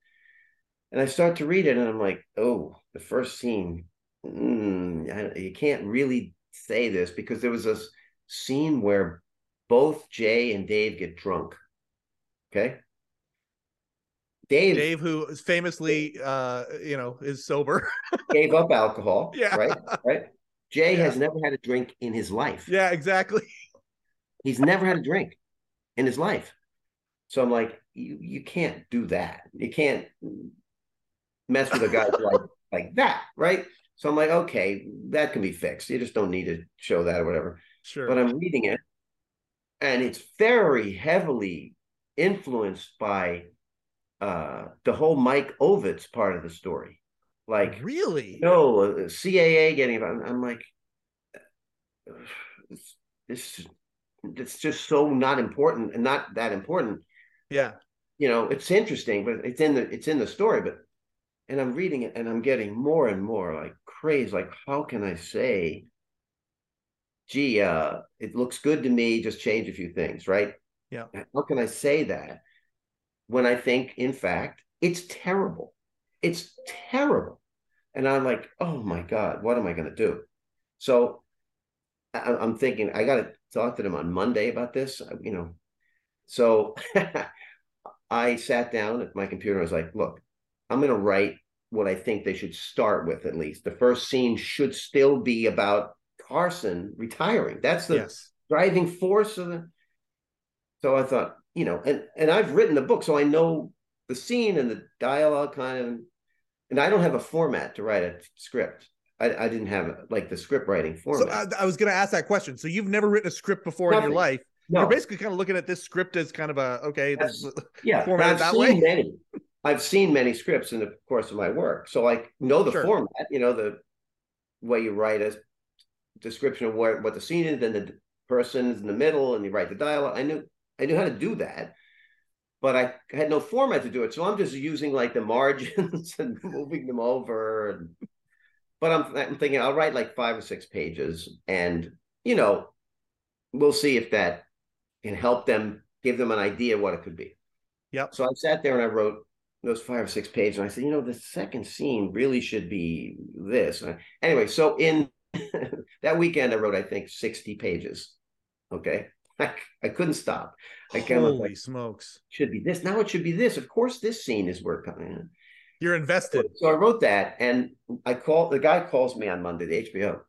and I start to read it, and I'm like, oh, the first scene, mm, I, you can't really say this because there was a scene where both Jay and Dave get drunk. Okay. Dave, Dave, who is famously, uh, you know, is sober, gave up alcohol. Yeah, right, right. Jay yeah. has never had a drink in his life. Yeah, exactly. He's never had a drink in his life. So I'm like, you you can't do that. You can't mess with a guy like like that, right? So I'm like, okay, that can be fixed. You just don't need to show that or whatever. Sure. But I'm reading it, and it's very heavily influenced by uh, the whole Mike Ovitz part of the story. Like really? No, uh, CAA getting. I'm, I'm like, this. It's just so not important and not that important. Yeah. You know, it's interesting, but it's in the it's in the story. But and I'm reading it and I'm getting more and more like crazy. Like, how can I say? Gee, uh, it looks good to me. Just change a few things, right? Yeah. How can I say that? When I think, in fact, it's terrible. It's terrible. And I'm like, oh my God, what am I going to do? So I'm thinking, I got to talk to them on Monday about this, uh, you know. So I sat down at my computer. I was like, look, I'm going to write what I think they should start with at least. The first scene should still be about Carson retiring. That's the yes. driving force of the. So I thought, you know, and and I've written the book, so I know the scene and the dialogue kind of, and I don't have a format to write a script. I, I didn't have like the script writing format. So I, I was going to ask that question. So you've never written a script before Nothing. in your life. No. You're basically kind of looking at this script as kind of a okay, this yeah, format that way. Many. I've seen many scripts in the course of my work, so I know the sure. format. You know the way you write a description of what what the scene is, then the person is in the middle, and you write the dialogue. I knew I knew how to do that, but I had no format to do it. So I'm just using like the margins and moving them over. And, but I'm, I'm thinking I'll write like five or six pages, and you know, we'll see if that can help them give them an idea what it could be. Yep. So I sat there and I wrote those five or six pages, and I said, you know, the second scene really should be this. Anyway, so in that weekend, I wrote I think sixty pages. Okay. I, I couldn't stop. I Holy like, smokes! Should be this now. It should be this. Of course, this scene is worth coming. in. You're invested. So, so I wrote that, and I call the guy calls me on Monday, the HBO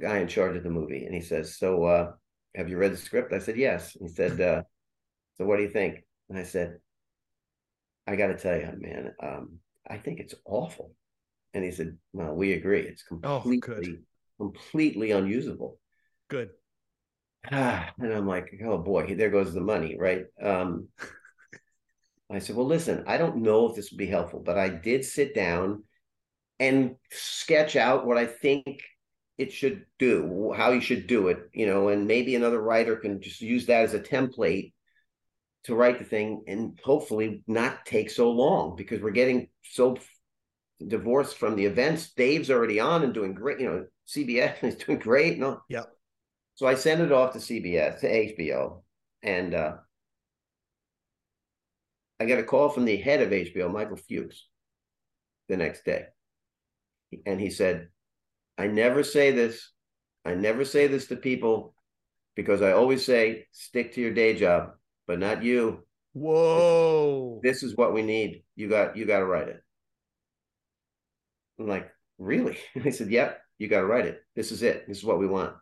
guy in charge of the movie, and he says, "So, uh, have you read the script?" I said, "Yes." He said, uh, "So, what do you think?" And I said, "I got to tell you, man, um, I think it's awful." And he said, "Well, we agree. It's oh, completely, oh, completely unusable." Good. and I'm like, oh boy, there goes the money, right? Um, I said, well, listen, I don't know if this would be helpful, but I did sit down and sketch out what I think it should do, how you should do it, you know, and maybe another writer can just use that as a template to write the thing and hopefully not take so long because we're getting so divorced from the events. Dave's already on and doing great, you know, CBS is doing great. No, yeah. So I sent it off to CBS, to HBO, and uh, I got a call from the head of HBO, Michael Fuchs, the next day. And he said, I never say this. I never say this to people because I always say, stick to your day job, but not you. Whoa. This, this is what we need. You got you got to write it. I'm like, really? I said, yep, you got to write it. This is it. This is what we want.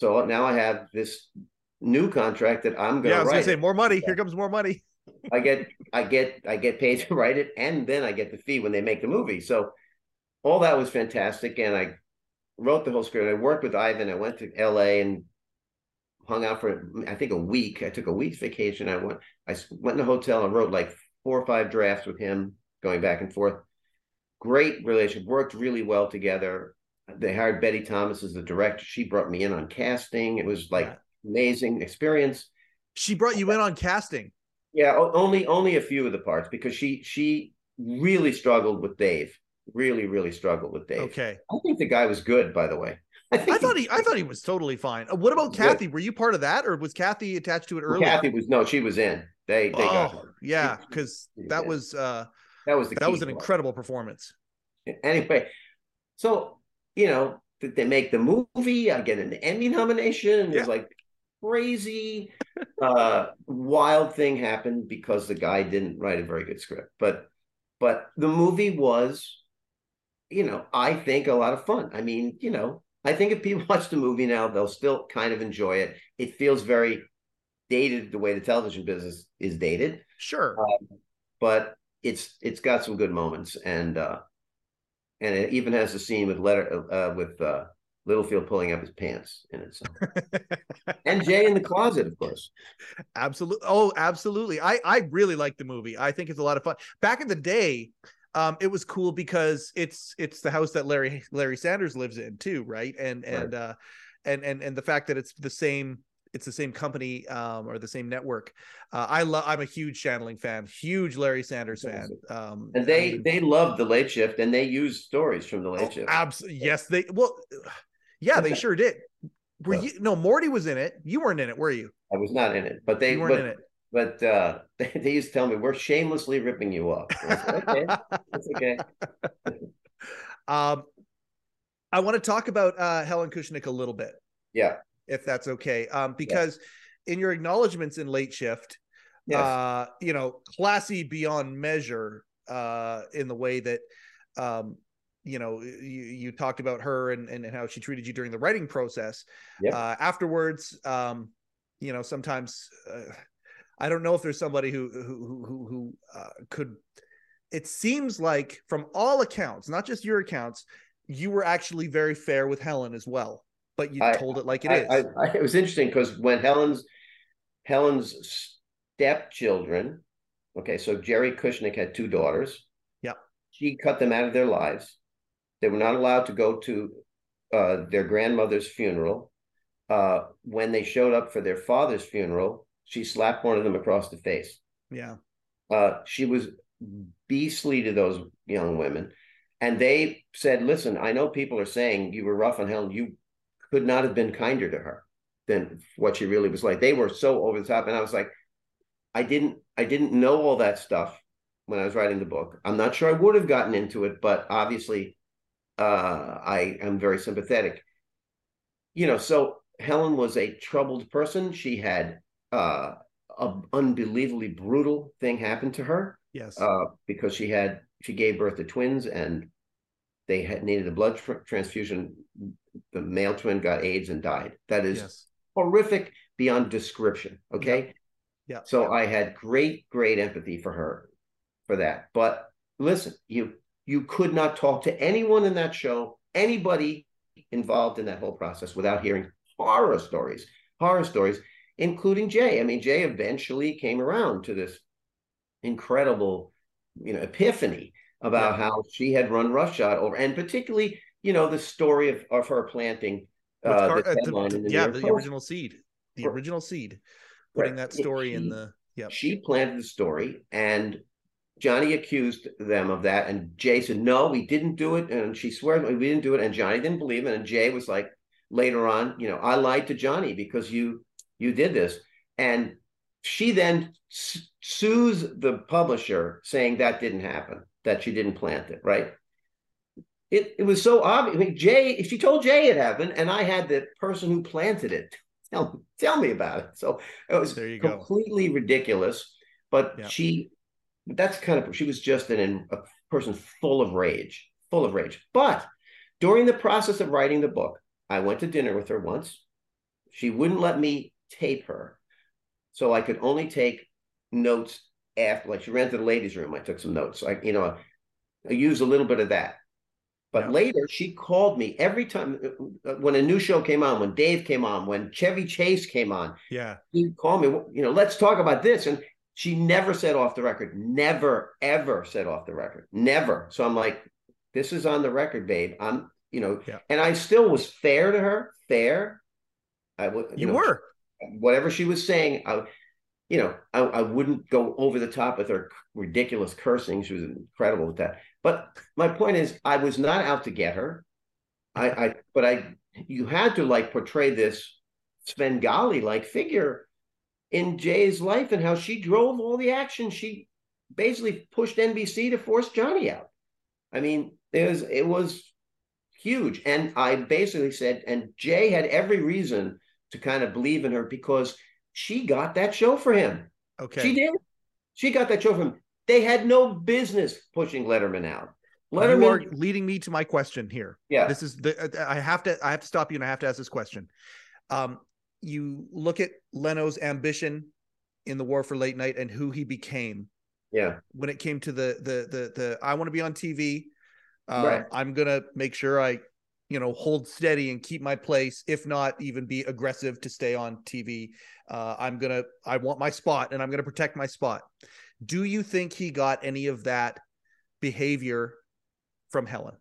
So now I have this new contract that I'm going to yeah, I was going to say more money. Here comes more money. I get I get I get paid to write it, and then I get the fee when they make the movie. So all that was fantastic, and I wrote the whole script. I worked with Ivan. I went to L.A. and hung out for I think a week. I took a week's vacation. I went I went in a hotel and wrote like four or five drafts with him, going back and forth. Great relationship. Worked really well together. They hired Betty Thomas as the director. She brought me in on casting. It was like amazing experience. She brought you in on casting. Yeah, only only a few of the parts because she she really struggled with Dave. Really, really struggled with Dave. Okay. I think the guy was good, by the way. I, I thought he, I thought he was totally fine. Uh, what about Kathy? Good. Were you part of that, or was Kathy attached to it earlier? Kathy was no, she was in. They they oh, got her. Yeah, because that was uh that was the that was an incredible performance. Anyway, so you know that they make the movie. I get an Emmy nomination. Yeah. It's like crazy, uh, wild thing happened because the guy didn't write a very good script. But but the movie was, you know, I think a lot of fun. I mean, you know, I think if people watch the movie now, they'll still kind of enjoy it. It feels very dated the way the television business is dated. Sure. Um, but it's it's got some good moments and uh and it even has a scene with letter uh with uh Littlefield pulling up his pants in it. So. and Jay in the closet, of course. Absolutely. Oh, absolutely. I I really like the movie. I think it's a lot of fun. Back in the day, um, it was cool because it's it's the house that Larry Larry Sanders lives in too, right? And and right. uh and and and the fact that it's the same it's the same company um, or the same network. Uh, I love. I'm a huge Shandling fan, huge Larry Sanders fan. Um, and they I mean, they love the Late Shift, and they use stories from the Late oh, Shift. Absolutely, yes. They well, yeah, they sure did. Were well, you? No, Morty was in it. You weren't in it, were you? I was not in it, but they you weren't but, in it. But uh, they, they, used to tell me we're shamelessly ripping you off. okay, that's okay. um, I want to talk about uh, Helen Kushnick a little bit. Yeah, if that's okay, um, because in your acknowledgments in late shift, yes. uh, you know, classy beyond measure uh, in the way that um, you know you, you talked about her and, and how she treated you during the writing process yep. uh, afterwards um you know sometimes uh, i don't know if there's somebody who who who, who uh, could it seems like from all accounts not just your accounts you were actually very fair with helen as well but you I, told it like it I, is. I, it was interesting because when helen's helen's stepchildren okay so jerry kushnick had two daughters yeah she cut them out of their lives they were not allowed to go to uh, their grandmother's funeral. Uh, when they showed up for their father's funeral, she slapped one of them across the face. Yeah. Uh, she was beastly to those young women. And they said, listen, I know people are saying you were rough on Helen. You could not have been kinder to her than what she really was like. They were so over the top. And I was like, I didn't, I didn't know all that stuff when I was writing the book. I'm not sure I would have gotten into it, but obviously uh, I am very sympathetic. You know, so Helen was a troubled person. She had uh, an unbelievably brutal thing happen to her. Yes, uh, because she had she gave birth to twins and they had needed a blood tr- transfusion. The male twin got AIDS and died. That is yes. horrific beyond description. Okay. Yeah. yeah. So yeah. I had great, great empathy for her for that. But listen, you you could not talk to anyone in that show, anybody involved in that whole process without hearing horror stories, horror stories, including Jay. I mean, Jay eventually came around to this incredible, you know, epiphany about yeah. how she had run roughshod over, and particularly, you know, the story of, of her planting uh, car- the, uh, the, the yeah, the Post. original seed, the original seed, putting right. that story she, in the yeah. She planted the story, and Johnny accused them of that, and Jay said, "No, we didn't do it." And she swears we didn't do it, and Johnny didn't believe it. And Jay was like, later on, you know, I lied to Johnny because you you did this, and she then sues the publisher saying that didn't happen, that she didn't plant it, right? It it was so obvious. I mean, Jay, if she told Jay it happened, and I had the person who planted it tell tell me about it, so it was completely go. ridiculous. But yeah. she that's kind of she was just an, a person full of rage, full of rage. But during the process of writing the book, I went to dinner with her once. She wouldn't let me tape her, so I could only take notes after, like she ran to the ladies' room. I took some notes. I, you know, I used a little bit of that. But yeah. later, she called me every time uh, when a new show came on, when Dave came on, when Chevy Chase came on. Yeah, he called me. You know, let's talk about this. And she never said off the record. Never, ever said off the record. Never. So I'm like, this is on the record, babe. I'm, you know, yeah. and I still was fair to her. Fair. I would. You, you know, were. Whatever she was saying, I, you know, I, I wouldn't go over the top with her ridiculous cursing. She was incredible with that. But my point is, I was not out to get her. I, I but I, you had to like portray this Svengali like figure in Jay's life and how she drove all the action. She basically pushed NBC to force Johnny out. I mean, it was it was huge. And I basically said, and Jay had every reason to kind of believe in her because she got that show for him. Okay. She did. She got that show for him. They had no business pushing Letterman out. Letterman you are leading me to my question here. Yeah. This is the I have to I have to stop you and I have to ask this question. Um, you look at Leno's ambition in the war for late night and who he became. Yeah. When it came to the the the the I want to be on TV. Um, right. I'm gonna make sure I, you know, hold steady and keep my place. If not, even be aggressive to stay on TV. Uh, I'm gonna I want my spot and I'm gonna protect my spot. Do you think he got any of that behavior from Helen?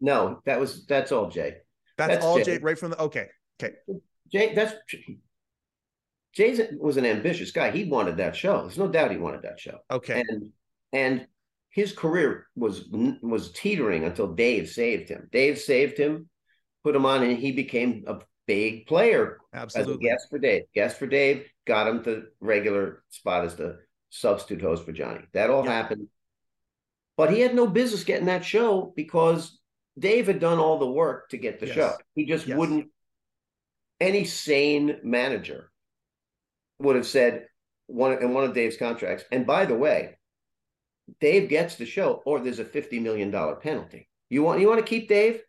No, that was that's all Jay. That's, that's all Jay. Jay right from the okay. Okay. Jay, that's Jay was an ambitious guy. He wanted that show. There's no doubt he wanted that show. Okay. And and his career was was teetering until Dave saved him. Dave saved him, put him on, and he became a big player. Absolutely. As a guest for Dave. Guest for Dave got him the regular spot as the substitute host for Johnny. That all happened. But he had no business getting that show because Dave had done all the work to get the yes. show. He just yes. wouldn't any sane manager would have said one in one of Dave's contracts. And by the way, Dave gets the show, or there's a fifty million dollar penalty. You want you want to keep Dave?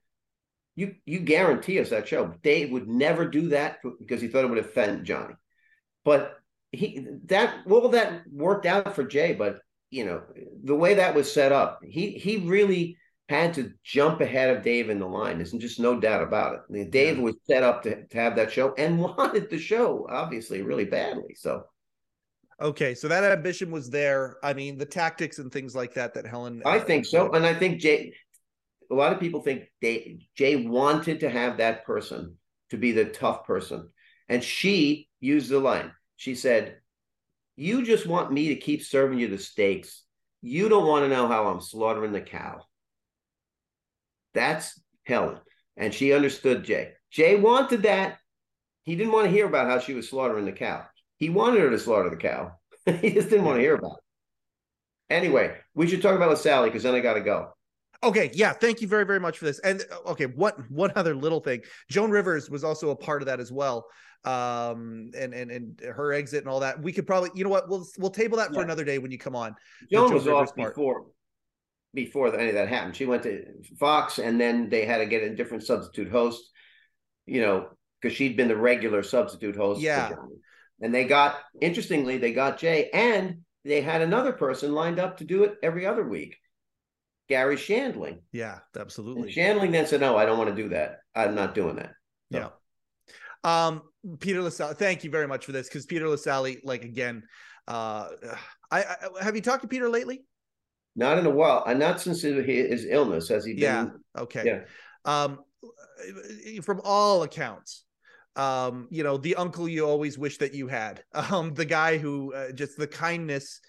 You you guarantee us that show. Dave would never do that because he thought it would offend Johnny. But he that well that worked out for Jay, but you know the way that was set up, he he really had to jump ahead of Dave in the line. There's just no doubt about it. I mean, Dave yeah. was set up to, to have that show and wanted the show, obviously, really badly. So, okay, so that ambition was there. I mean, the tactics and things like that that Helen. I think so, and I think Jay. A lot of people think Dave, Jay wanted to have that person to be the tough person, and she used the line. She said, "You just want me to keep serving you the steaks. You don't want to know how I'm slaughtering the cow." That's Helen. And she understood Jay. Jay wanted that. He didn't want to hear about how she was slaughtering the cow. He wanted her to slaughter the cow. he just didn't want to hear about it. Anyway, we should talk about Sally because then I got to go. Okay, yeah, thank you very very much for this. And uh, okay, what one other little thing? Joan Rivers was also a part of that as well. Um, and and and her exit and all that. We could probably, you know what? We'll we'll table that for another day when you come on. Joan, Joan was Rivers off part. before before any of that happened. She went to Fox, and then they had to get a different substitute host. You know, because she'd been the regular substitute host. Yeah. And they got, interestingly, they got Jay, and they had another person lined up to do it every other week. Garry Shandling. Yeah, absolutely. And Shandling then said, "No, I don't want to do that. I'm not doing that." So. Yeah. Um, Peter Lassally, thank you very much for this because Peter Lassally, like again, uh, I, I have you talked to Peter lately? Not in a while, and not since his illness has he been. Yeah. Okay. Yeah. Um, from all accounts, um, you know, the uncle you always wish that you had, um, the guy who uh, just the kindness.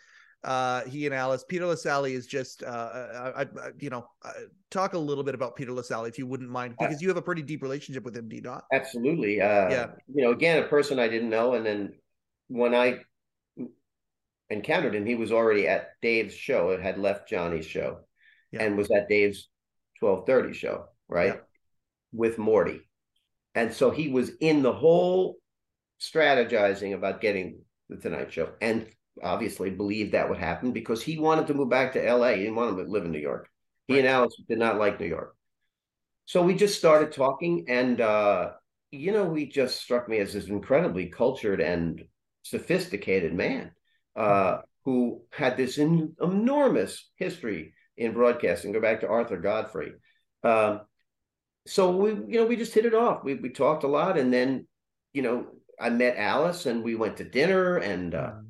Uh, he and Alice, Peter Lassally is just, uh, uh I, I, you know, uh, talk a little bit about Peter Lassally if you wouldn't mind, because you have a pretty deep relationship with him, do you not? Absolutely. Uh, yeah. You know, again, a person I didn't know, and then when I encountered him, he was already at Dave's show. It had left Johnny's show, yeah. and was at Dave's twelve thirty show, right, yeah. with Morty, and so he was in the whole strategizing about getting the Tonight Show, and obviously believed that would happen because he wanted to move back to L.A. He didn't want to live in New York. He right. and Alice did not like New York, so we just started talking, and uh, you know, he just struck me as this incredibly cultured and sophisticated man uh, who had this in, enormous history in broadcasting. Go back to Arthur Godfrey. Um, so we, you know, we just hit it off. We we talked a lot, and then, you know, I met Alice, and we went to dinner, and uh, mm-hmm.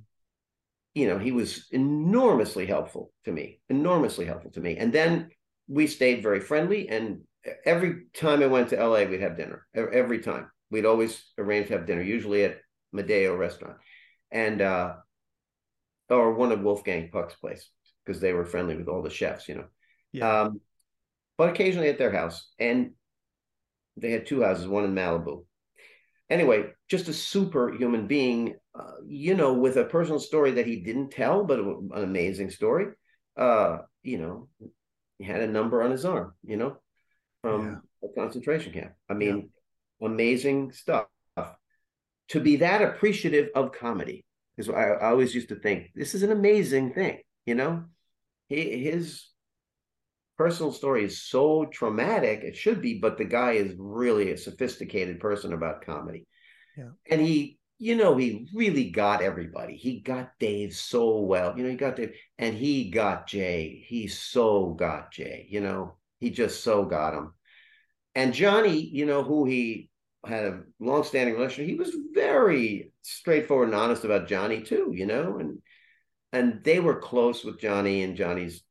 You know, he was enormously helpful to me, enormously helpful to me. And then we stayed very friendly, and every time I went to LA, we'd have dinner. Every time we'd always arrange to have dinner, usually at Madeo restaurant, and uh, or one of Wolfgang Puck's place because they were friendly with all the chefs, you know. Yeah. Um, but occasionally at their house, and they had two houses, one in Malibu. Anyway, just a superhuman being, uh, you know, with a personal story that he didn't tell, but an amazing story. Uh, you know, he had a number on his arm, you know, from yeah. a concentration camp. I mean, yeah. amazing stuff. To be that appreciative of comedy, because I, I always used to think this is an amazing thing, you know. He, his personal story is so traumatic it should be but the guy is really a sophisticated person about comedy. Yeah. and he you know he really got everybody. He got dave so well you know he got dave and he got jay. He so got jay you know he just so got him. And johnny you know who he had a long-standing relationship he was very straightforward and honest about johnny too you know and and they were close with johnny and johnny's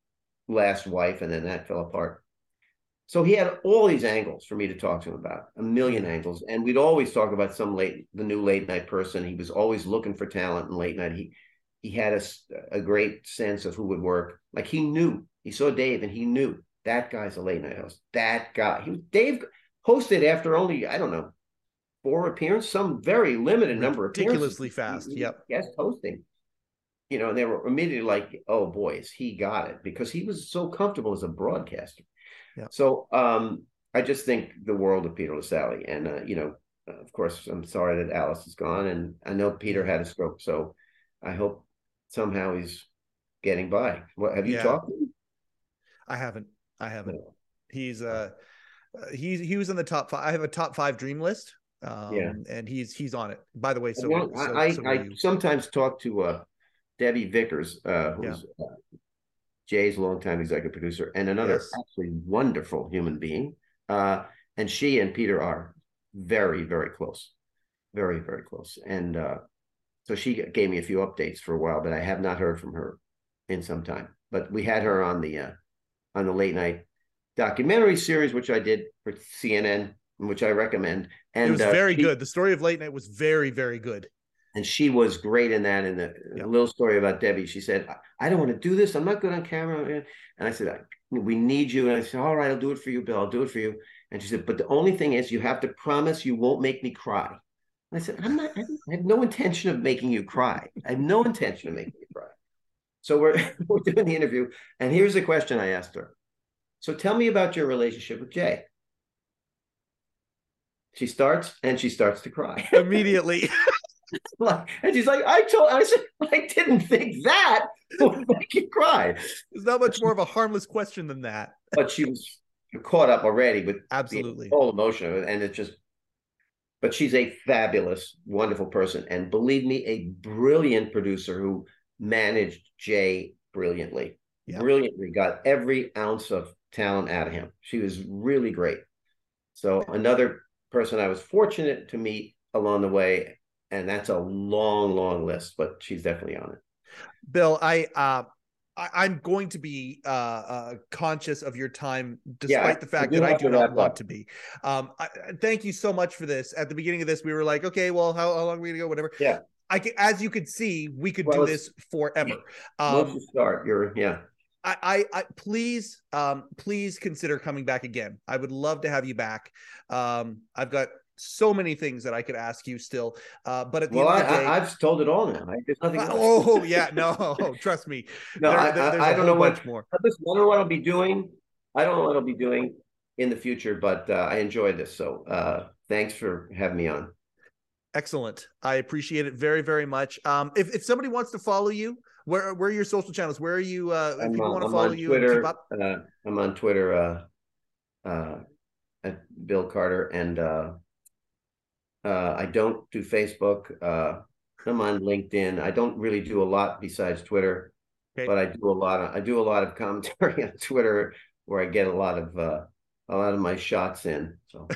last wife, and then that fell apart. So he had all these angles for me to talk to him about, a million angles. And we'd always talk about some late, the new late night person. He was always looking for talent in late night. He he had a, a great sense of who would work. Like he knew, he saw Dave and he knew that guy's a late night host. That guy, he Dave hosted after only, I don't know, four appearances, some very limited number of ridiculously fast. Yep. Guest hosting you know, and they were immediately like, "Oh, boys, he got it," because he was so comfortable as a broadcaster. Yeah. So um, I just think the world of Peter Lassally, and uh, you know, of course, I'm sorry that Alice is gone, and I know Peter had a stroke, so I hope somehow he's getting by. What have you yeah. talked? I haven't. I haven't. No. He's uh, he's he was in the top five. I have a top five dream list. Um, yeah, and he's he's on it. By the way, so, well, so I, so I sometimes talk to uh Debbie Vickers, uh, who's yeah. uh, Jay's longtime executive producer, and another yes. absolutely wonderful human being. Uh, and she and Peter are very, very close, very, very close. And uh, so she gave me a few updates for a while, but I have not heard from her in some time. But we had her on the uh, on the late night documentary series, which I did for CNN, which I recommend. And it was uh, very good. The story of late night was very, very good and she was great in that. In the yeah. little story about Debbie, she said, "I don't want to do this. I'm not good on camera." And I said, "We need you." And I said, "All right, I'll do it for you, Bill. I'll do it for you." And she said, "But the only thing is, you have to promise you won't make me cry." And I said, "I'm not. I have no intention of making you cry. I have no intention of making you cry." So we're we're doing the interview, and here's the question I asked her. So tell me about your relationship with Jay. She starts and she starts to cry immediately. like, and she's like, I told, I said, I didn't think that would make you cry. It's not much more of a harmless question than that. but she was caught up already with absolutely whole emotion, and it just. But she's a fabulous, wonderful person, and believe me, a brilliant producer who managed Jay brilliantly. Yeah. Brilliantly got every ounce of talent out of him. She was really great. So another person I was fortunate to meet along the way and that's a long, long list, but she's definitely on it. Bill, I uh I, am going to be uh, uh, conscious of your time, despite yeah, the fact that I do not want to be. Um, I, thank you so much for this. At the beginning of this, we were like, okay, well, how, how long are we gonna go? Whatever. Yeah. I can, as you could see, we could well, do this forever. Um, once you start, you're yeah. I, I, I, please, um, please consider coming back again. I would love to have you back. Um, I've got so many things that I could ask you still. Uh, but at the well, end of the day, I, have told it all now. There's nothing. Oh yeah, no, trust me. no, there, I, there, I, don't know what more. I just wonder what I'll be doing. I don't know what I'll be doing in the future, but uh, I enjoyed this. So uh, thanks for having me on. Excellent. I appreciate it very, very much. Um, if if somebody wants to follow you, where where are your social channels? Where are you? Uh, if people want to follow you, Twitter. Uh, I'm on Twitter. Uh, uh, at Bill Carter and uh, I don't do Facebook. Uh, I'm on LinkedIn. I don't really do a lot besides Twitter, okay. but I do a lot of I do a lot of commentary on Twitter where I get a lot of uh, a lot of my shots in. So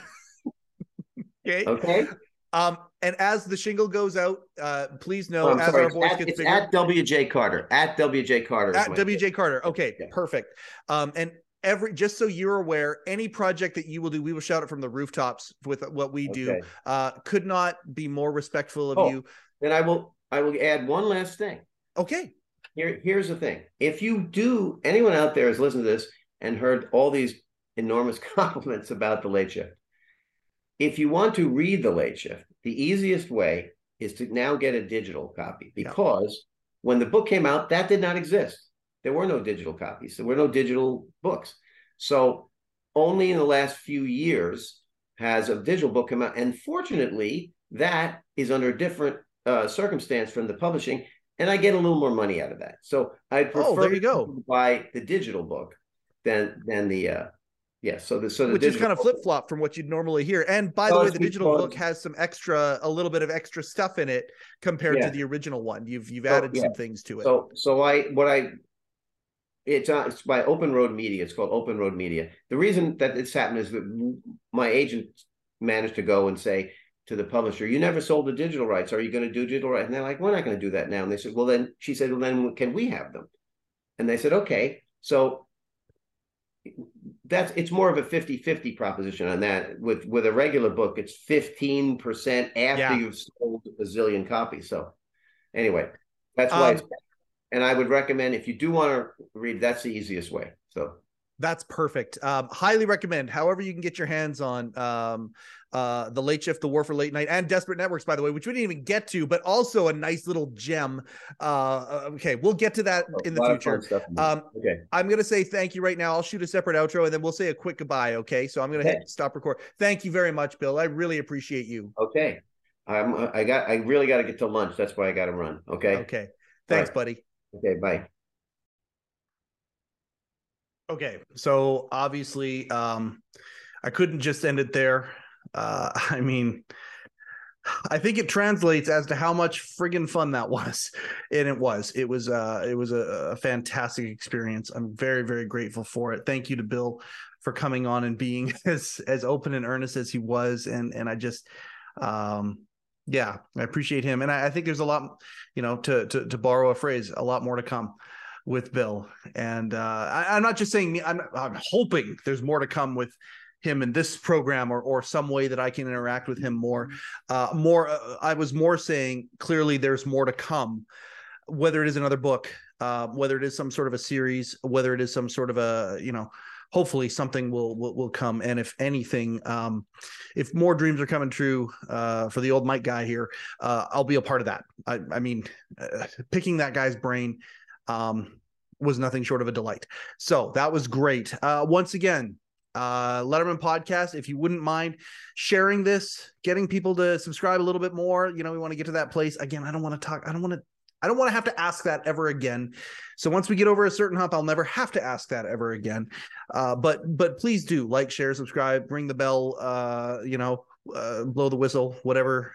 okay. Okay. Um, and as the shingle goes out, uh, please know oh, as sorry, our voice at, gets it's bigger. At WJ Carter. At WJ Carter. At WJ Carter. Okay, yeah. perfect. Um, and every just so you're aware, any project that you will do, we will shout it from the rooftops with what we do. Okay. Uh, could not be more respectful of oh, you. Then I will I will add one last thing. Okay. Here, here's the thing. If you do anyone out there has listened to this and heard all these enormous compliments about the late shift if you want to read the late shift, the easiest way is to now get a digital copy because yeah. when the book came out, that did not exist. There were no digital copies, there were no digital books. So only in the last few years has a digital book come out. And fortunately, that is under a different uh, circumstance from the publishing, and I get a little more money out of that. So I prefer oh, there you go. to buy the digital book than than the uh, yeah, so the so the which is kind of flip flop from what you'd normally hear. And by the way, the digital book has some extra, a little bit of extra stuff in it compared yeah. to the original one. You've you've added yeah. some things to it. So so I what I it's uh, it's by Open Road Media. It's called Open Road Media. The reason that it's happened is that my agent managed to go and say to the publisher, "You never sold the digital rights. Are you going to do digital rights?" And they're like, "We're not going to do that now." And they said, "Well, then," she said, "Well, then can we have them?" And they said, "Okay." So that's it's more of a 50-50 proposition on that. With with a regular book, it's 15% after yeah. you've sold a zillion copies. So anyway, that's why um, and I would recommend if you do want to read, that's the easiest way. So that's perfect. Um, highly recommend. However, you can get your hands on um, uh, the late shift, the war for late night, and desperate networks, by the way, which we didn't even get to, but also a nice little gem. Uh, okay, we'll get to that in the future. Um, okay, I'm gonna say thank you right now. I'll shoot a separate outro, and then we'll say a quick goodbye. Okay, so I'm gonna okay. hit stop record. Thank you very much, Bill. I really appreciate you. Okay, I'm. I got. I really got to get to lunch. That's why I got to run. Okay. Okay. Thanks, right. buddy. Okay. Bye. Okay, so obviously, um, I couldn't just end it there. Uh, I mean, I think it translates as to how much friggin' fun that was, and it was. It was. Uh, it was a, a fantastic experience. I'm very, very grateful for it. Thank you to Bill for coming on and being as as open and earnest as he was, and and I just, um, yeah, I appreciate him, and I, I think there's a lot, you know, to to to borrow a phrase, a lot more to come with Bill. And uh, I, am not just saying me. I'm, I'm hoping there's more to come with him in this program or or some way that I can interact with him more. Uh, more. Uh, I was more saying clearly there's more to come, whether it is another book, uh, whether it is some sort of a series, whether it is some sort of a you know. Hopefully something will, will will come, and if anything, um, if more dreams are coming true uh, for the old Mike guy here, uh, I'll be a part of that. I, I mean, uh, picking that guy's brain, um, was nothing short of a delight. So that was great. Uh, once again, uh, Letterman podcast. If you wouldn't mind sharing this, getting people to subscribe a little bit more, you know, we want to get to that place. Again, I don't want to talk, I don't want to. I don't want to have to ask that ever again. So once we get over a certain hump, I'll never have to ask that ever again. Uh, but but please do like, share, subscribe, ring the bell. Uh, you know, uh, blow the whistle, whatever,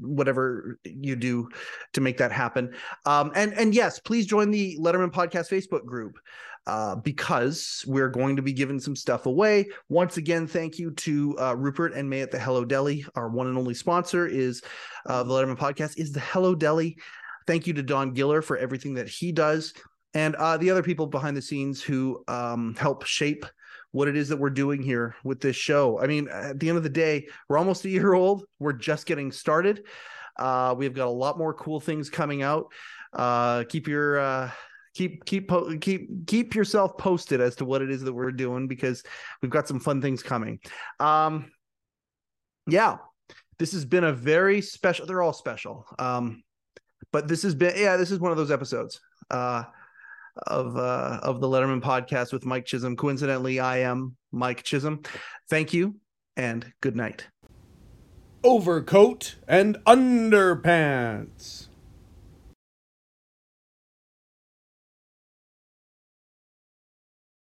whatever you do to make that happen. Um, and and yes, please join the Letterman Podcast Facebook group. Uh, because we're going to be giving some stuff away. Once again, thank you to uh, Rupert and May at the Hello Deli. Our one and only sponsor is uh, the Letterman podcast is the Hello Deli. Thank you to Don Giller for everything that he does, and uh, the other people behind the scenes who um, help shape what it is that we're doing here with this show. I mean, at the end of the day, we're almost a year old. We're just getting started. Uh, we've got a lot more cool things coming out. Uh, keep your uh, keep keep keep keep yourself posted as to what it is that we're doing because we've got some fun things coming. Um, yeah, this has been a very special. They're all special. Um, but this has been yeah, this is one of those episodes. Uh, of uh, of the Letterman podcast with Mike Chisholm. Coincidentally, I am Mike Chisholm. Thank you and good night. Overcoat and underpants.